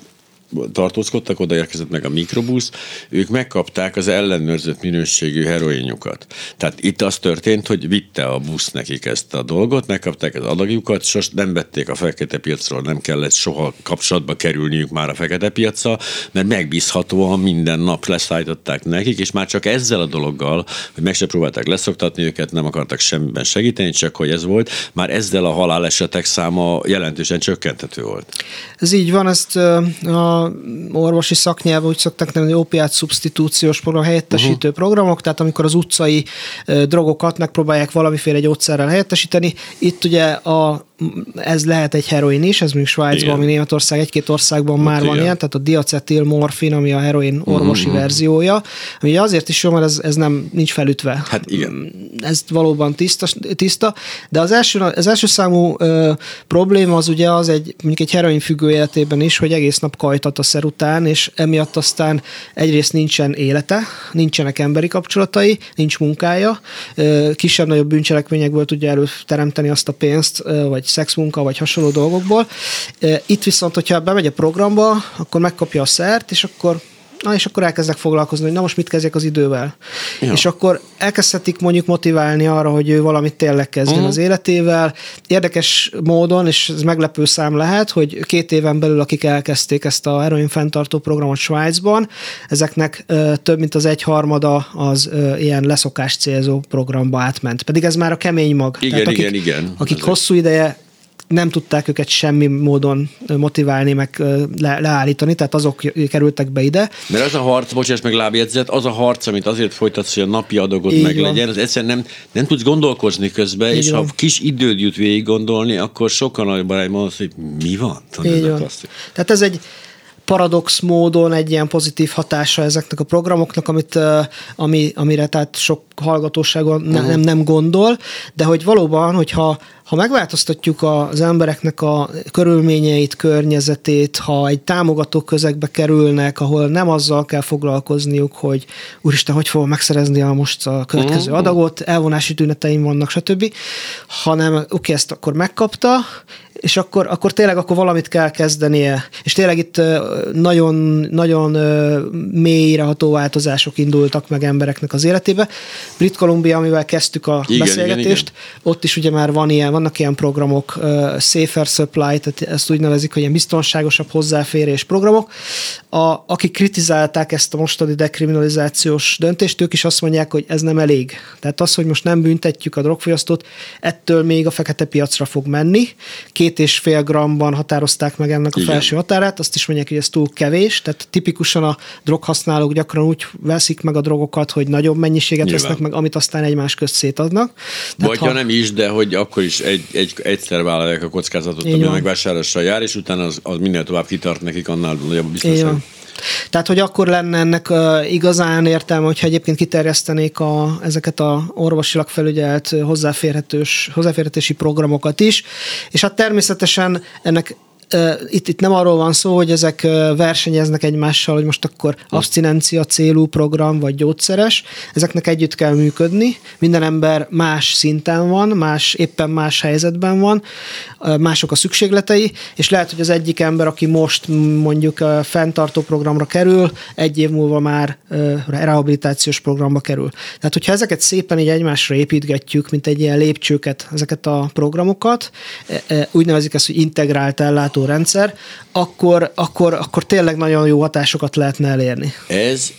tartózkodtak, oda érkezett meg a mikrobusz, ők megkapták az ellenőrzött minőségű heroinjukat. Tehát itt az történt, hogy vitte a busz nekik ezt a dolgot, megkapták az adagjukat, sos nem vették a fekete piacról, nem kellett soha kapcsolatba kerülniük már a fekete piacra, mert megbízhatóan minden nap leszállították nekik, és már csak ezzel a dologgal, hogy meg se próbálták leszoktatni őket, nem akartak semmiben segíteni, csak hogy ez volt, már ezzel a halálesetek száma jelentősen csökkenthető volt. Ez így van, ezt ö, a orvosi szaknyelv úgy szokták nevezni opiát szubstitúciós program, helyettesítő uh-huh. programok, tehát amikor az utcai drogokat megpróbálják valamiféle gyógyszerrel helyettesíteni. Itt ugye a ez lehet egy heroin is, ez mondjuk Svájcban, ami Németország, egy-két országban Ott már igen. van ilyen, tehát a diacetil morfin, ami a heroin orvosi mm-hmm. verziója, ami azért is jó, mert ez, ez nem nincs felütve. Hát igen. Ez valóban tiszta, tiszta de az első, az első számú ö, probléma az ugye az egy, mondjuk egy heroin függő életében is, hogy egész nap kajtat a szer után, és emiatt aztán egyrészt nincsen élete, nincsenek emberi kapcsolatai, nincs munkája, kisebb-nagyobb bűncselekményekből tudja előteremteni azt a pénzt, vagy szexmunka, vagy hasonló dolgokból. Itt viszont, hogyha bemegy a programba, akkor megkapja a szert, és akkor na és akkor elkezdek foglalkozni, hogy na most mit kezdjek az idővel. Ja. És akkor elkezdhetik mondjuk motiválni arra, hogy ő valamit tényleg kezdjen uh-huh. az életével. Érdekes módon, és ez meglepő szám lehet, hogy két éven belül, akik elkezdték ezt a heroin fenntartó programot Svájcban, ezeknek ö, több mint az egyharmada az ö, ilyen leszokás célzó programba átment. Pedig ez már a kemény mag. Igen, Tehát akik, igen, igen. Akik hosszú ideje nem tudták őket semmi módon motiválni, meg le, leállítani, tehát azok kerültek be ide. Mert az a harc, bocsáss meg lábjegyzet, az a harc, amit azért folytatsz, hogy a napi adagot Így meg van. legyen, az egyszerűen nem, nem tudsz gondolkozni közben, Így és van. ha kis időd jut végig gondolni, akkor sokkal nagyobb arányban az, hogy mi van. Így van. Azt, Tehát ez egy, paradox módon egy ilyen pozitív hatása ezeknek a programoknak, amit, ami, amire tehát sok hallgatóságon ne, uh-huh. nem, nem gondol, de hogy valóban, hogyha ha megváltoztatjuk az embereknek a körülményeit, környezetét, ha egy támogató közegbe kerülnek, ahol nem azzal kell foglalkozniuk, hogy úristen, hogy fogom megszerezni a most a következő uh-huh. adagot, elvonási tüneteim vannak, stb., hanem oké, okay, ezt akkor megkapta, és akkor, akkor tényleg akkor valamit kell kezdenie. És tényleg itt nagyon, nagyon mélyreható változások indultak meg embereknek az életébe. Brit Columbia, amivel kezdtük a igen, beszélgetést, igen, igen. ott is ugye már van ilyen, vannak ilyen programok, Safer Supply, tehát ezt úgy nevezik, hogy ilyen biztonságosabb hozzáférés programok. A, akik kritizálták ezt a mostani dekriminalizációs döntést, ők is azt mondják, hogy ez nem elég. Tehát az, hogy most nem büntetjük a drogfogyasztót, ettől még a fekete piacra fog menni. Két és fél gramban határozták meg ennek a Igen. felső határát, azt is mondják, hogy ez túl kevés, tehát tipikusan a droghasználók gyakran úgy veszik meg a drogokat, hogy nagyobb mennyiséget Nyilván. vesznek meg, amit aztán egymás közt szétadnak. Tehát Vagy ha, ha nem is, de hogy akkor is egy, egy, egyszer vállalják a kockázatot, ami a megvásárlásra jár, és utána az, az minél tovább kitart nekik, annál nagyobb a biztonság. Tehát, hogy akkor lenne ennek igazán értelme, hogyha egyébként kiterjesztenék a, ezeket a orvosilag felügyelt hozzáférhetős, hozzáférhetési programokat is, és hát természetesen ennek itt, itt nem arról van szó, hogy ezek versenyeznek egymással, hogy most akkor abstinencia célú program vagy gyógyszeres, ezeknek együtt kell működni, minden ember más szinten van, más, éppen más helyzetben van, mások a szükségletei, és lehet, hogy az egyik ember, aki most mondjuk fenntartó programra kerül, egy év múlva már rehabilitációs programba kerül. Tehát, hogyha ezeket szépen így egymásra építgetjük, mint egy ilyen lépcsőket, ezeket a programokat, úgy nevezik ezt, hogy integrált ellátó rendszer, akkor, akkor, akkor tényleg nagyon jó hatásokat lehetne elérni. Ez,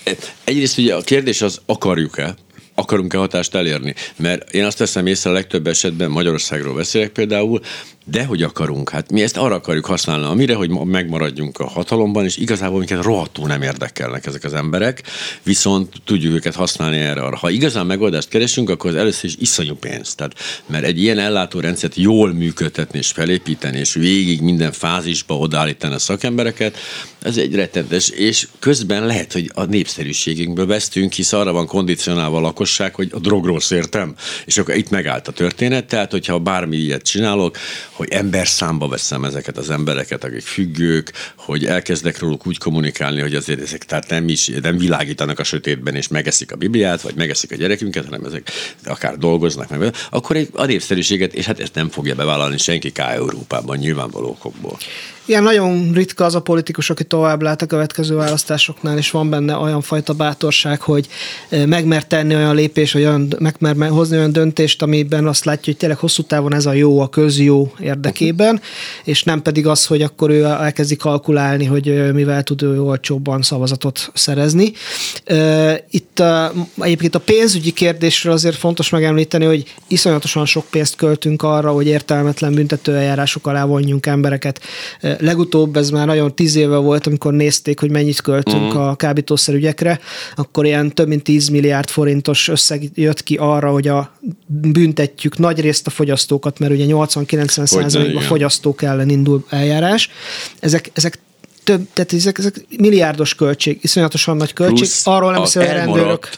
egyrészt ugye a kérdés az, akarjuk-e? akarunk-e hatást elérni? Mert én azt teszem észre a legtöbb esetben, Magyarországról beszélek például, de hogy akarunk? Hát mi ezt arra akarjuk használni, amire, hogy megmaradjunk a hatalomban, és igazából minket rohadtul nem érdekelnek ezek az emberek, viszont tudjuk őket használni erre. Arra. Ha igazán megoldást keresünk, akkor az először is iszonyú pénz. Tehát, mert egy ilyen ellátórendszert jól működtetni és felépíteni, és végig minden fázisba odállítani a szakembereket, ez egy rettentes, és közben lehet, hogy a népszerűségünkből vesztünk, hisz arra van kondicionálva a lakosság, hogy a drogról szértem, és akkor itt megállt a történet, tehát hogyha bármi ilyet csinálok, hogy ember számba veszem ezeket az embereket, akik függők, hogy elkezdek róluk úgy kommunikálni, hogy azért ezek tehát nem is nem világítanak a sötétben, és megeszik a Bibliát, vagy megeszik a gyerekünket, hanem ezek akár dolgoznak meg, akkor egy a népszerűséget, és hát ezt nem fogja bevállalni senki K. Európában nyilvánvaló okokból. Igen, nagyon ritka az a politikus, aki tovább lát a következő választásoknál, és van benne olyan fajta bátorság, hogy megmer tenni olyan lépés, olyan, megmer hozni olyan döntést, amiben azt látja, hogy tényleg hosszú távon ez a jó, a közjó érdekében, és nem pedig az, hogy akkor ő elkezdi kalkulálni, hogy mivel tud ő olcsóbban szavazatot szerezni. Itt egyébként a pénzügyi kérdésről azért fontos megemlíteni, hogy iszonyatosan sok pénzt költünk arra, hogy értelmetlen büntetőeljárások alá vonjunk embereket Legutóbb ez már nagyon tíz éve volt, amikor nézték, hogy mennyit költünk uh-huh. a kábítószerügyekre, akkor ilyen több mint 10 milliárd forintos összeg jött ki arra, hogy a büntetjük nagy részt a fogyasztókat, mert ugye 80-90 százalékban a fogyasztók ellen indul eljárás. Ezek, ezek több, tehát ezek, ezek milliárdos költség, iszonyatosan nagy költség. Plusz Arról nem beszél, a rendőrök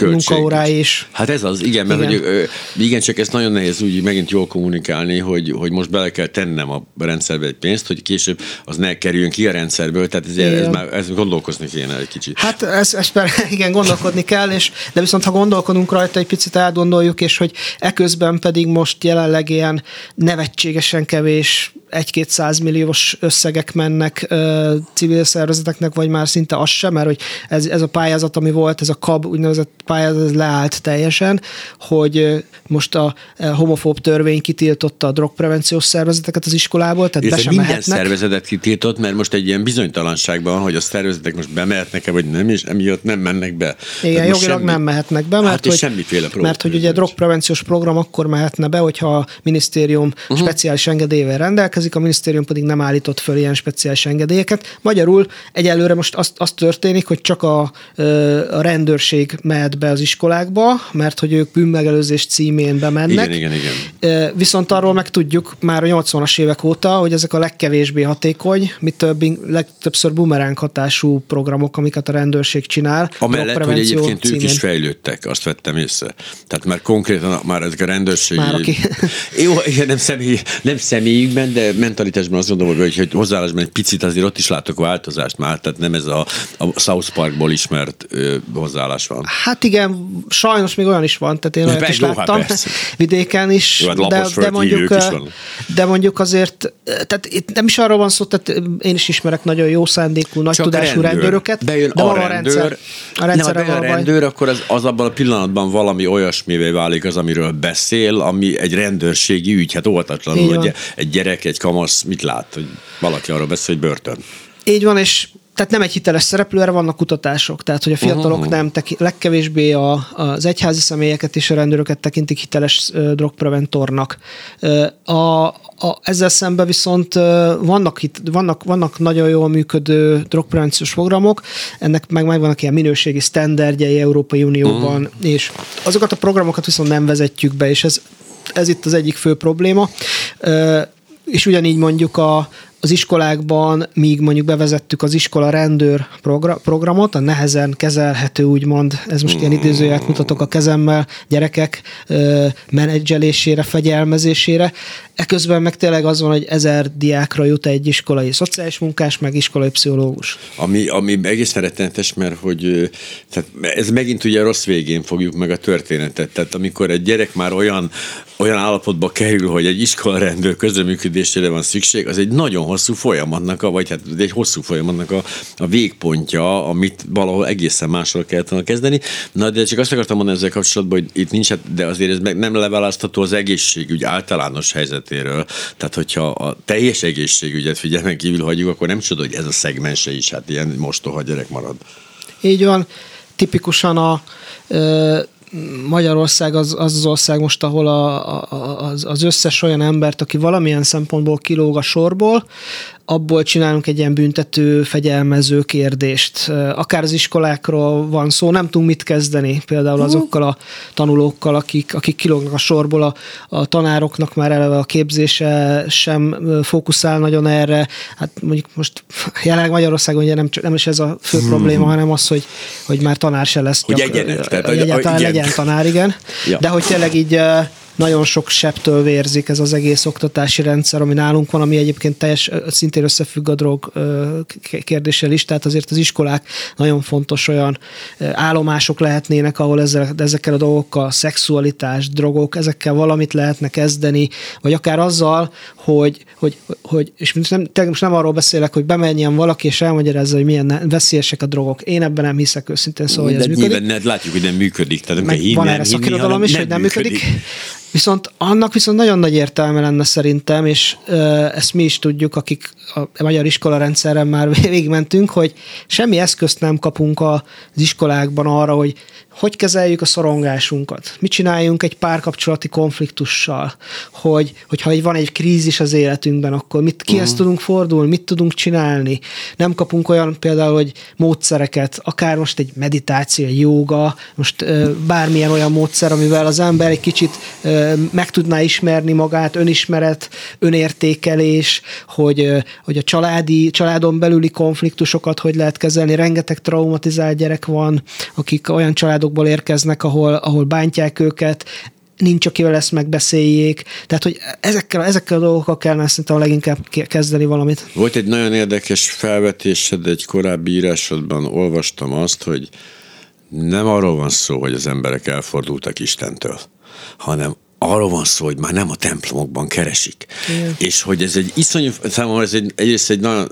munkaórái is. Hát ez az, igen, mert igen. Hogy, igen, csak ezt nagyon nehéz úgy megint jól kommunikálni, hogy, hogy most bele kell tennem a rendszerbe egy pénzt, hogy később az ne kerüljön ki a rendszerből, tehát ez, ez, már, ez gondolkozni kéne egy kicsit. Hát ez, ez igen, gondolkodni kell, és, de viszont ha gondolkodunk rajta, egy picit átgondoljuk, és hogy eközben pedig most jelenleg ilyen nevetségesen kevés egy-két százmilliós összegek mennek ö, civil szervezeteknek, vagy már szinte az sem, mert hogy ez, ez a pályázat, ami volt, ez a KAB úgynevezett pályázat, ez leállt teljesen, hogy most a homofób törvény kitiltotta a drogprevenciós szervezeteket az iskolából, tehát be sem minden mehetnek. szervezetet kitiltott, mert most egy ilyen bizonytalanságban, hogy a szervezetek most bemehetnek-e, vagy nem, és emiatt nem mennek be. Igen, jogilag semmi... nem mehetnek be, mert, hát hogy, semmiféle mert hogy ugye drogprevenciós program akkor mehetne be, hogyha a minisztérium uh-huh. speciális engedélyével rendelkezik, a minisztérium pedig nem állított föl ilyen speciális engedélyeket. Magyarul egyelőre most azt, azt történik, hogy csak a, a rendőrség mehet be az iskolákba, mert hogy ők bűnmegelőzés címén bemennek. Igen, igen, igen. Viszont arról meg tudjuk már a 80-as évek óta, hogy ezek a legkevésbé hatékony, mi több, legtöbbször bumeránk hatású programok, amiket a rendőrség csinál. Amellett, hogy egyébként címén. ők is fejlődtek, azt vettem észre. Tehát már konkrétan már ezek a rendőrség... Már aki... Jó, nem, személy, nem személyükben, de mentalitásban azt gondolom, hogy, hogy hozzáállásban egy picit azért ott is látok változást már, tehát nem ez a, a South Parkból ismert ö, hozzáállás van. Hát igen, sajnos még olyan is van, tehát én olyat is jó, láttam hát vidéken is, jó, hát de, de, mondjuk, de mondjuk azért, tehát itt nem is arról van szó, tehát én is ismerek nagyon jó szándékú, nagy Csak tudású rendőr. rendőröket, bejön de a, rendőr, a rendszer. A rendszer nem, a rendőr, akkor az, az abban a pillanatban valami olyasmivé válik az, amiről beszél, ami egy rendőrségi ügy, hát óvatatlanul, hogy egy gyerek, egy kamasz mit lát, hogy valaki arról beszél, hogy börtön. Így van, és tehát nem egy hiteles szereplő, erre vannak kutatások. Tehát, hogy a fiatalok uh-huh. nem teki, legkevésbé a, az egyházi személyeket és a rendőröket tekintik hiteles uh, drogpreventornak. Uh, a, a, ezzel szemben viszont uh, vannak, hit, vannak, vannak nagyon jól működő drogprevenciós programok, ennek meg megvannak ilyen minőségi sztenderdjei Európai Unióban, uh-huh. és azokat a programokat viszont nem vezetjük be, és ez, ez itt az egyik fő probléma. Uh, és ugyanígy mondjuk a, az iskolákban, míg mondjuk bevezettük az iskola rendőr programot, a nehezen kezelhető, úgymond, ez most ilyen idézőjelt mutatok a kezemmel, gyerekek menedzselésére, fegyelmezésére. Eközben meg tényleg az van, hogy ezer diákra jut egy iskolai szociális munkás, meg iskolai pszichológus. Ami, ami egész rettenetes, mert hogy tehát ez megint ugye rossz végén fogjuk meg a történetet. Tehát amikor egy gyerek már olyan, olyan állapotba kerül, hogy egy iskolarendőr közreműködésére van szükség, az egy nagyon hosszú folyamatnak, a, vagy hát egy hosszú folyamatnak a, a végpontja, amit valahol egészen másról kellett kezdeni. Na, de csak azt akartam mondani ezzel kapcsolatban, hogy itt nincs, hát, de azért ez meg nem leválasztható az egészségügy általános helyzetéről. Tehát, hogyha a teljes egészségügyet figyelmen kívül hagyjuk, akkor nem csoda, hogy ez a szegmense is hát ilyen mostoha gyerek marad. Így van. Tipikusan a Magyarország az, az az ország most, ahol a, a, az, az összes olyan embert, aki valamilyen szempontból kilóg a sorból, abból csinálunk egy ilyen büntető, fegyelmező kérdést. Akár az iskolákról van szó, nem tudunk mit kezdeni, például azokkal a tanulókkal, akik, akik kilógnak a sorból, a, a tanároknak már eleve a képzése sem fókuszál nagyon erre. Hát mondjuk most jelenleg Magyarországon ugye nem, nem is ez a fő hmm. probléma, hanem az, hogy, hogy már tanár se lesz. Hogy egyenek, tehát, hogy egyáltalán legyen tanár, igen. Ja. De hogy tényleg így nagyon sok septől vérzik ez az egész oktatási rendszer, ami nálunk van, ami egyébként teljes, szintén összefügg a drog kérdéssel is, tehát azért az iskolák nagyon fontos olyan állomások lehetnének, ahol ezzel, ezekkel a dolgokkal, szexualitás, drogok, ezekkel valamit lehetne kezdeni, vagy akár azzal, hogy, hogy, hogy és nem, most nem arról beszélek, hogy bemenjen valaki és elmagyarázza, hogy milyen veszélyesek a drogok. Én ebben nem hiszek őszintén, szóval, hogy ez működik. Nyilván, látjuk, hogy nem működik. Tehát nem kell van erre szakirodalom is, hogy nem működik. működik. Viszont annak viszont nagyon nagy értelme lenne szerintem, és ezt mi is tudjuk, akik a magyar iskola rendszerren már végigmentünk, hogy semmi eszközt nem kapunk az iskolákban arra, hogy hogy kezeljük a szorongásunkat, mit csináljunk egy párkapcsolati konfliktussal, hogy, hogyha egy van egy krízis az életünkben, akkor mit, kihez uh-huh. tudunk fordulni, mit tudunk csinálni. Nem kapunk olyan például, hogy módszereket, akár most egy meditáció, jóga, most bármilyen olyan módszer, amivel az ember egy kicsit meg tudná ismerni magát, önismeret, önértékelés, hogy, hogy a családi, családon belüli konfliktusokat hogy lehet kezelni. Rengeteg traumatizált gyerek van, akik olyan családokból érkeznek, ahol, ahol bántják őket, nincs, akivel ezt megbeszéljék. Tehát, hogy ezekkel, ezekkel a dolgokkal kellene szerintem leginkább kezdeni valamit. Volt egy nagyon érdekes felvetésed, egy korábbi írásodban olvastam azt, hogy nem arról van szó, hogy az emberek elfordultak Istentől, hanem arról van szó, hogy már nem a templomokban keresik. Igen. És hogy ez egy iszonyú, számomra ez egy, egyrészt egy nagyon,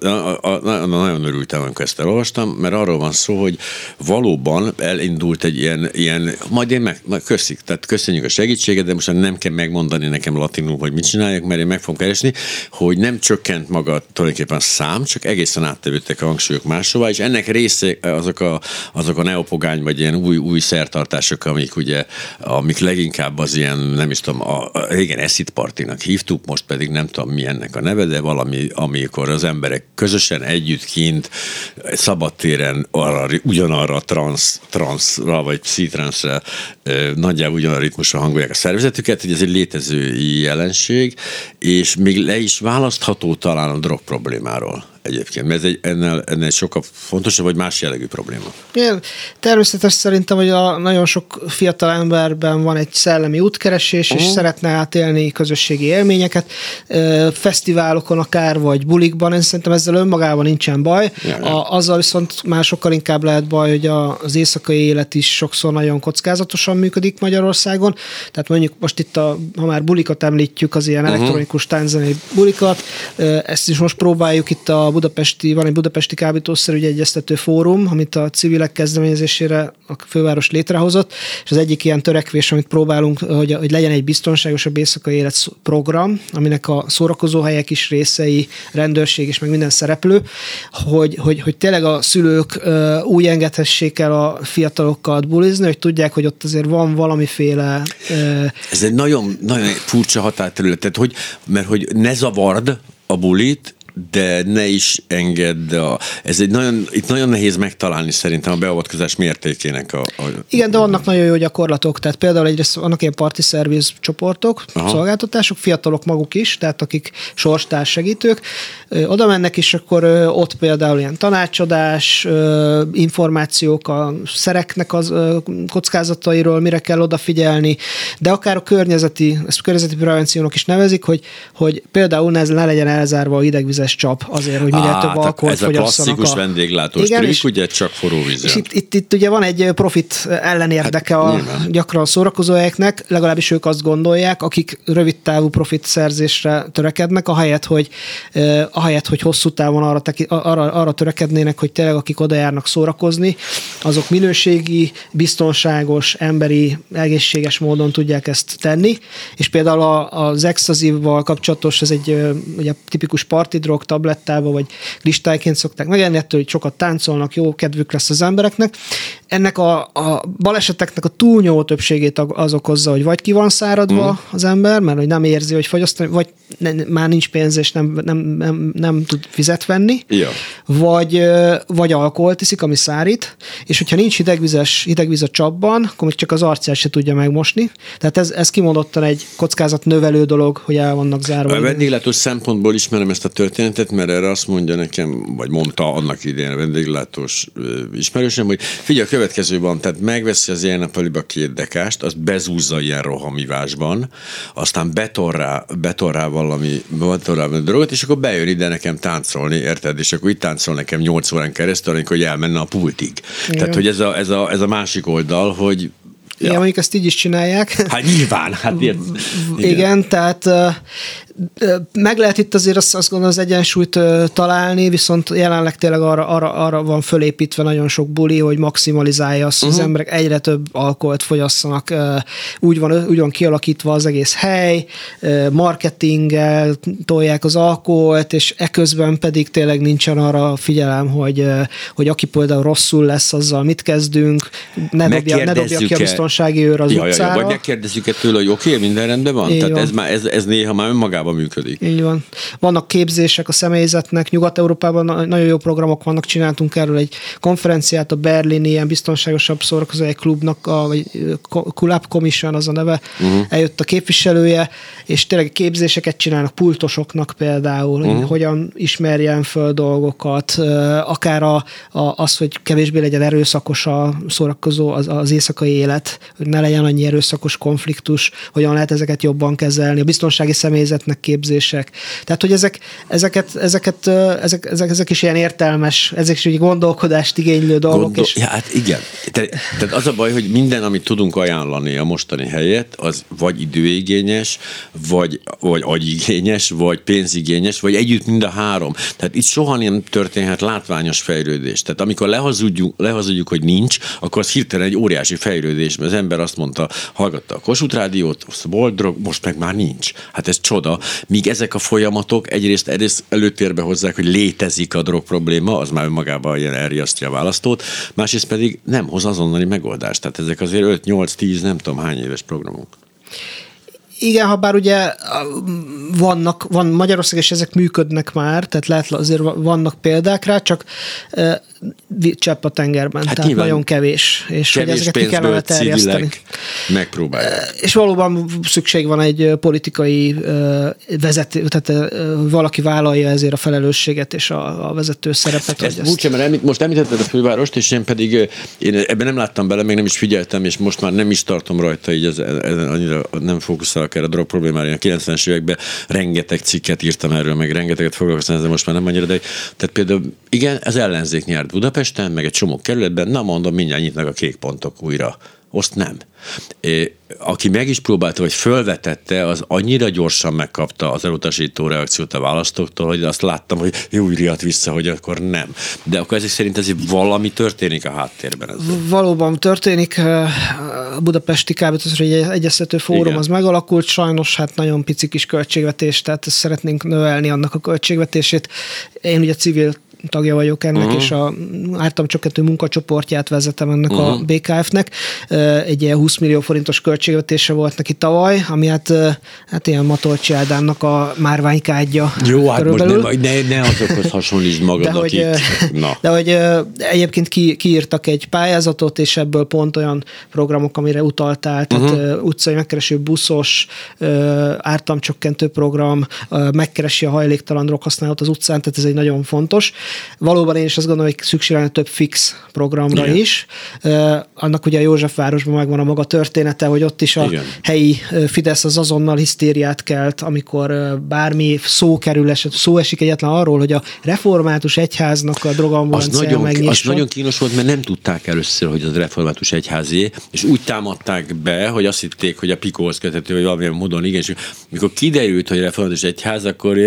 nagyon, nagyon örültem, amikor ezt elolvastam, mert arról van szó, hogy valóban elindult egy ilyen, ilyen majd én meg, meg köszik, tehát köszönjük a segítséget, de most nem kell megmondani nekem latinul, hogy mit csináljak, mert én meg fogom keresni, hogy nem csökkent maga tulajdonképpen a szám, csak egészen áttevődtek a hangsúlyok máshova, és ennek része azok a, azok a neopogány, vagy ilyen új, új szertartások, amik ugye, amik leginkább az ilyen, nem is tudom, a, a régen Eszit Partinak hívtuk, most pedig nem tudom mi ennek a neve, de valami, amikor az emberek közösen együtt kint szabadtéren arra, ugyanarra trans, transra, vagy pszitranszra nagyjából ugyanarra ritmusra hangolják a szervezetüket, hogy ez egy létező jelenség, és még le is választható talán a drog problémáról egyébként, mert ez egy, ennél, ennél sokkal fontosabb, vagy más jellegű probléma. Igen, természetes szerintem, hogy a nagyon sok fiatal emberben van egy szellemi útkeresés, uh-huh. és szeretne átélni közösségi élményeket, fesztiválokon akár, vagy bulikban, én szerintem ezzel önmagában nincsen baj. A, azzal viszont már sokkal inkább lehet baj, hogy a, az éjszakai élet is sokszor nagyon kockázatosan működik Magyarországon. Tehát mondjuk most itt, a, ha már bulikat említjük, az ilyen uh-huh. elektronikus tánczenei bulikat, ezt is most próbáljuk itt a budapesti, van egy budapesti kábítószerügyi egyeztető fórum, amit a civilek kezdeményezésére a főváros létrehozott, és az egyik ilyen törekvés, amit próbálunk, hogy, hogy legyen egy biztonságosabb éjszakai élet program, aminek a szórakozóhelyek is részei, rendőrség és meg minden szereplő, hogy, hogy, hogy tényleg a szülők úgy engedhessék el a fiatalokkal bulizni, hogy tudják, hogy ott azért van valamiféle... Ez egy nagyon, nagyon furcsa határterület, tehát hogy, mert hogy ne zavard a bulit, de ne is engedd a, ez egy nagyon, itt nagyon nehéz megtalálni szerintem a beavatkozás mértékének a, a Igen, de vannak nagyon jó gyakorlatok, tehát például egyrészt vannak ilyen parti szerviz csoportok, Aha. szolgáltatások, fiatalok maguk is, tehát akik sorstárs segítők, oda mennek, és akkor ott például ilyen tanácsadás, információk a szereknek az kockázatairól, mire kell odafigyelni, de akár a környezeti, ezt a környezeti prevenciónak is nevezik, hogy, hogy például ne, ne legyen elzárva a idegvizes vízes csap azért, hogy minél Á, több alkoholt Ez a klasszikus a... vendéglátós Igen, trükk, és, ugye csak forró vízzel. És itt, itt, itt, ugye van egy profit ellenérdeke hát, a nyilván. gyakran a szórakozóhelyeknek, legalábbis ők azt gondolják, akik rövid távú profit szerzésre törekednek, ahelyett, hogy, ahelyett, hogy hosszú távon arra, teki, arra, arra törekednének, hogy tényleg akik oda járnak szórakozni, azok minőségi, biztonságos, emberi, egészséges módon tudják ezt tenni, és például az extazívval kapcsolatos, ez egy ugye, tipikus parti drog tablettába, vagy listájként szokták megenni, ettől, hogy sokat táncolnak, jó kedvük lesz az embereknek. Ennek a, a baleseteknek a túlnyomó többségét az okozza, hogy vagy ki van száradva mm. az ember, mert hogy nem érzi, hogy fogyasztani, vagy ne, már nincs pénz, és nem, nem, nem, nem tud fizet venni, ja. vagy, vagy alkoholt iszik, ami szárít, és hogyha nincs hidegvizes, hidegvíz a csapban, akkor még csak az arcát se tudja megmosni. Tehát ez, ez kimondottan egy kockázat növelő dolog, hogy el vannak zárva. A vendéglátós szempontból ismerem ezt a történetet, mert erre azt mondja nekem, vagy mondta annak idején a vendéglátós ismerősem, hogy figyelj, a következő van, tehát megveszi az ilyen nappaliba két dekást, azt bezúzza ilyen rohamivásban, aztán beton rá, beton rá valami, beton rá drogot, és akkor bejön ide nekem táncolni, érted? És akkor itt táncol nekem 8 órán keresztül, amikor elmenne a pultig. Igen. Tehát, hogy ez a, ez, a, ez a másik oldal, hogy Ja. Igen, mondjuk ezt így is csinálják. Hát nyilván. Hát igen. igen, tehát meg lehet itt azért azt, azt gondolom az egyensúlyt találni, viszont jelenleg tényleg arra, arra, arra van fölépítve nagyon sok buli, hogy maximalizálja azt, hogy uh-huh. az mhm. emberek egyre több alkoholt fogyasszanak. Úgy van, úgy van kialakítva az egész hely, marketinggel tolják az alkoholt, és eközben pedig tényleg nincsen arra figyelem, hogy, hogy aki például rosszul lesz, azzal mit kezdünk, ne dobja, ne dobja ki a biztonsági őr az ja, utcára. Ja, ja, vagy megkérdezzük-e tőle, hogy oké, okay, minden rendben van? Így Tehát van. Ez, már, ez, ez néha már önmagában működik. Így van. Vannak képzések a személyzetnek, Nyugat-Európában nagyon jó programok vannak, csináltunk erről egy konferenciát, a Berlini ilyen biztonságosabb szórakozói klubnak, a, vagy Club Commission az a neve, uh-huh. eljött a képviselője, és tényleg képzéseket csinálnak pultosoknak például, uh-huh. hogy hogyan ismerjen föl dolgokat, akár a, a, az, hogy kevésbé legyen erőszakos a szórakozó, az, az éjszakai élet, hogy ne legyen annyi erőszakos konfliktus, hogyan lehet ezeket jobban kezelni, a biztonsági személyzetnek képzések. Tehát, hogy ezek, ezeket, ezeket, ezek, ezek, ezek is ilyen értelmes, ezek is gondolkodást igénylő dolgok. Gondol, és... ja, hát igen. Te, tehát az a baj, hogy minden, amit tudunk ajánlani a mostani helyet, az vagy időigényes, vagy, vagy agyigényes, vagy pénzigényes, vagy együtt mind a három. Tehát itt soha nem történhet látványos fejlődés. Tehát amikor lehazudjuk, lehazudjuk hogy nincs, akkor az hirtelen egy óriási fejlődés, mert az ember azt mondta, hallgatta a Kossuth Rádiót, volt drog, most meg már nincs. Hát ez csoda. Míg ezek a folyamatok egyrészt, egyrészt előtérbe hozzák, hogy létezik a drog probléma, az már önmagában ilyen elriasztja a választót, másrészt pedig nem hoz azonnali megoldást. Tehát ezek azért 5-8-10, nem tudom hány éves programok. Igen, ha bár ugye vannak, van Magyarország, és ezek működnek már, tehát lehet azért vannak példák rá, csak csepp a tengerben, hát tehát nagyon kevés, és kevés hogy ezeket ki kellene terjeszteni. Megpróbálják. És valóban szükség van egy politikai vezető, tehát valaki vállalja ezért a felelősséget és a, a vezető szerepet. Ez ezt... mert most említetted a fővárost, és én pedig én ebben nem láttam bele, még nem is figyeltem, és most már nem is tartom rajta, így ez, ez annyira nem fókuszálok erre a drog problémára. A 90-es években rengeteg cikket írtam erről, meg rengeteget foglalkoztam ezzel, most már nem annyira, de tehát például igen, az ellenzék nyert Budapesten, meg egy csomó kerületben, na mondom, mindjárt nyitnak a kék pontok újra. Azt nem. Aki meg is próbálta, vagy fölvetette, az annyira gyorsan megkapta az elutasító reakciót a választóktól, hogy azt láttam, hogy jó, riadt vissza, hogy akkor nem. De akkor ezek szerint ez valami történik a háttérben. Ezzel. Valóban történik. A budapesti kábítószer egy egyeztető fórum Igen. az megalakult, sajnos hát nagyon pici kis költségvetés, tehát szeretnénk növelni annak a költségvetését. Én ugye civil tagja vagyok ennek, uh-huh. és a ártamcsökkentő munkacsoportját vezetem ennek uh-huh. a mhm. BKF-nek. Egy ilyen 20 millió forintos költségvetése volt neki tavaly, ami hát, hát ilyen Matolcsi Ádámnak a márványkádja. Jó, hát körülbelül. most nem, ne, ne azokhoz hasonlítsd magad, de hogy, akik... Na. De hogy egyébként ki, kiírtak egy pályázatot, és ebből pont olyan programok, amire utaltál, tehát uh-huh. utcai megkereső buszos, ártamcsökkentő program, megkeresi a hajléktalan droghasználatot az utcán, tehát ez egy nagyon fontos. Valóban én is azt gondolom, hogy szükség lenne több fix programra Igen. is. Annak ugye a Józsefvárosban megvan a maga története, hogy ott is a Igen. helyi Fidesz az azonnal hisztériát kelt, amikor bármi szó kerül, eset, szó esik egyetlen arról, hogy a református egyháznak a drogambulancia az nagyon, az nagyon kínos volt, mert nem tudták először, hogy az református egyházé, és úgy támadták be, hogy azt hitték, hogy a Pikóhoz köthető, hogy valamilyen módon igen, és mikor kiderült, hogy református egyház, akkor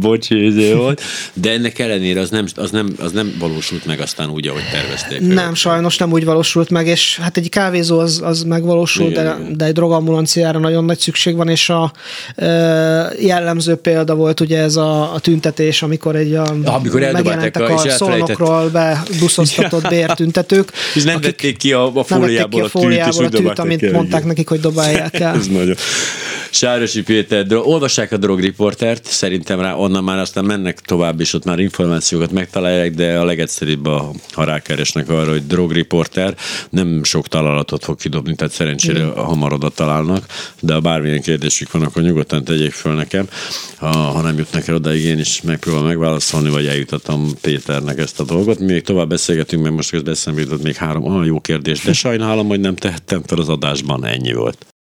bocsi, volt, de ennek ellen ellenére az nem, az, nem, az nem valósult meg aztán úgy, ahogy tervezték. Nem, sajnos nem úgy valósült meg, és hát egy kávézó az, az megvalósult, igen, de, igen. de egy drogambulanciára nagyon nagy szükség van, és a e, jellemző példa volt ugye ez a, a tüntetés, amikor egy a, amikor megjelentek a, a szolnokról bebuszoztatott bértüntetők. És nem vették ki a, a fóliából a, a, tűt, a tűt, amit mondták nekik, hogy dobálják el. ez nagyon. Sárosi Péter, olvassák a drogriportert, szerintem rá onnan már aztán mennek tovább, és ott már információkat megtalálják, de a legegyszerűbb, a, ha rákeresnek arra, hogy drogriporter, nem sok találatot fog kidobni, tehát szerencsére mm. hamar oda találnak, de ha bármilyen kérdésük van, akkor nyugodtan tegyék föl nekem. Ha, ha nem jutnak el odaig, én is megpróbálom megválaszolni, vagy eljutatom Péternek ezt a dolgot. Mi még tovább beszélgetünk, mert most közben eszembe jutott még három olyan jó kérdés, de sajnálom, hogy nem tehettem fel az adásban, ennyi volt.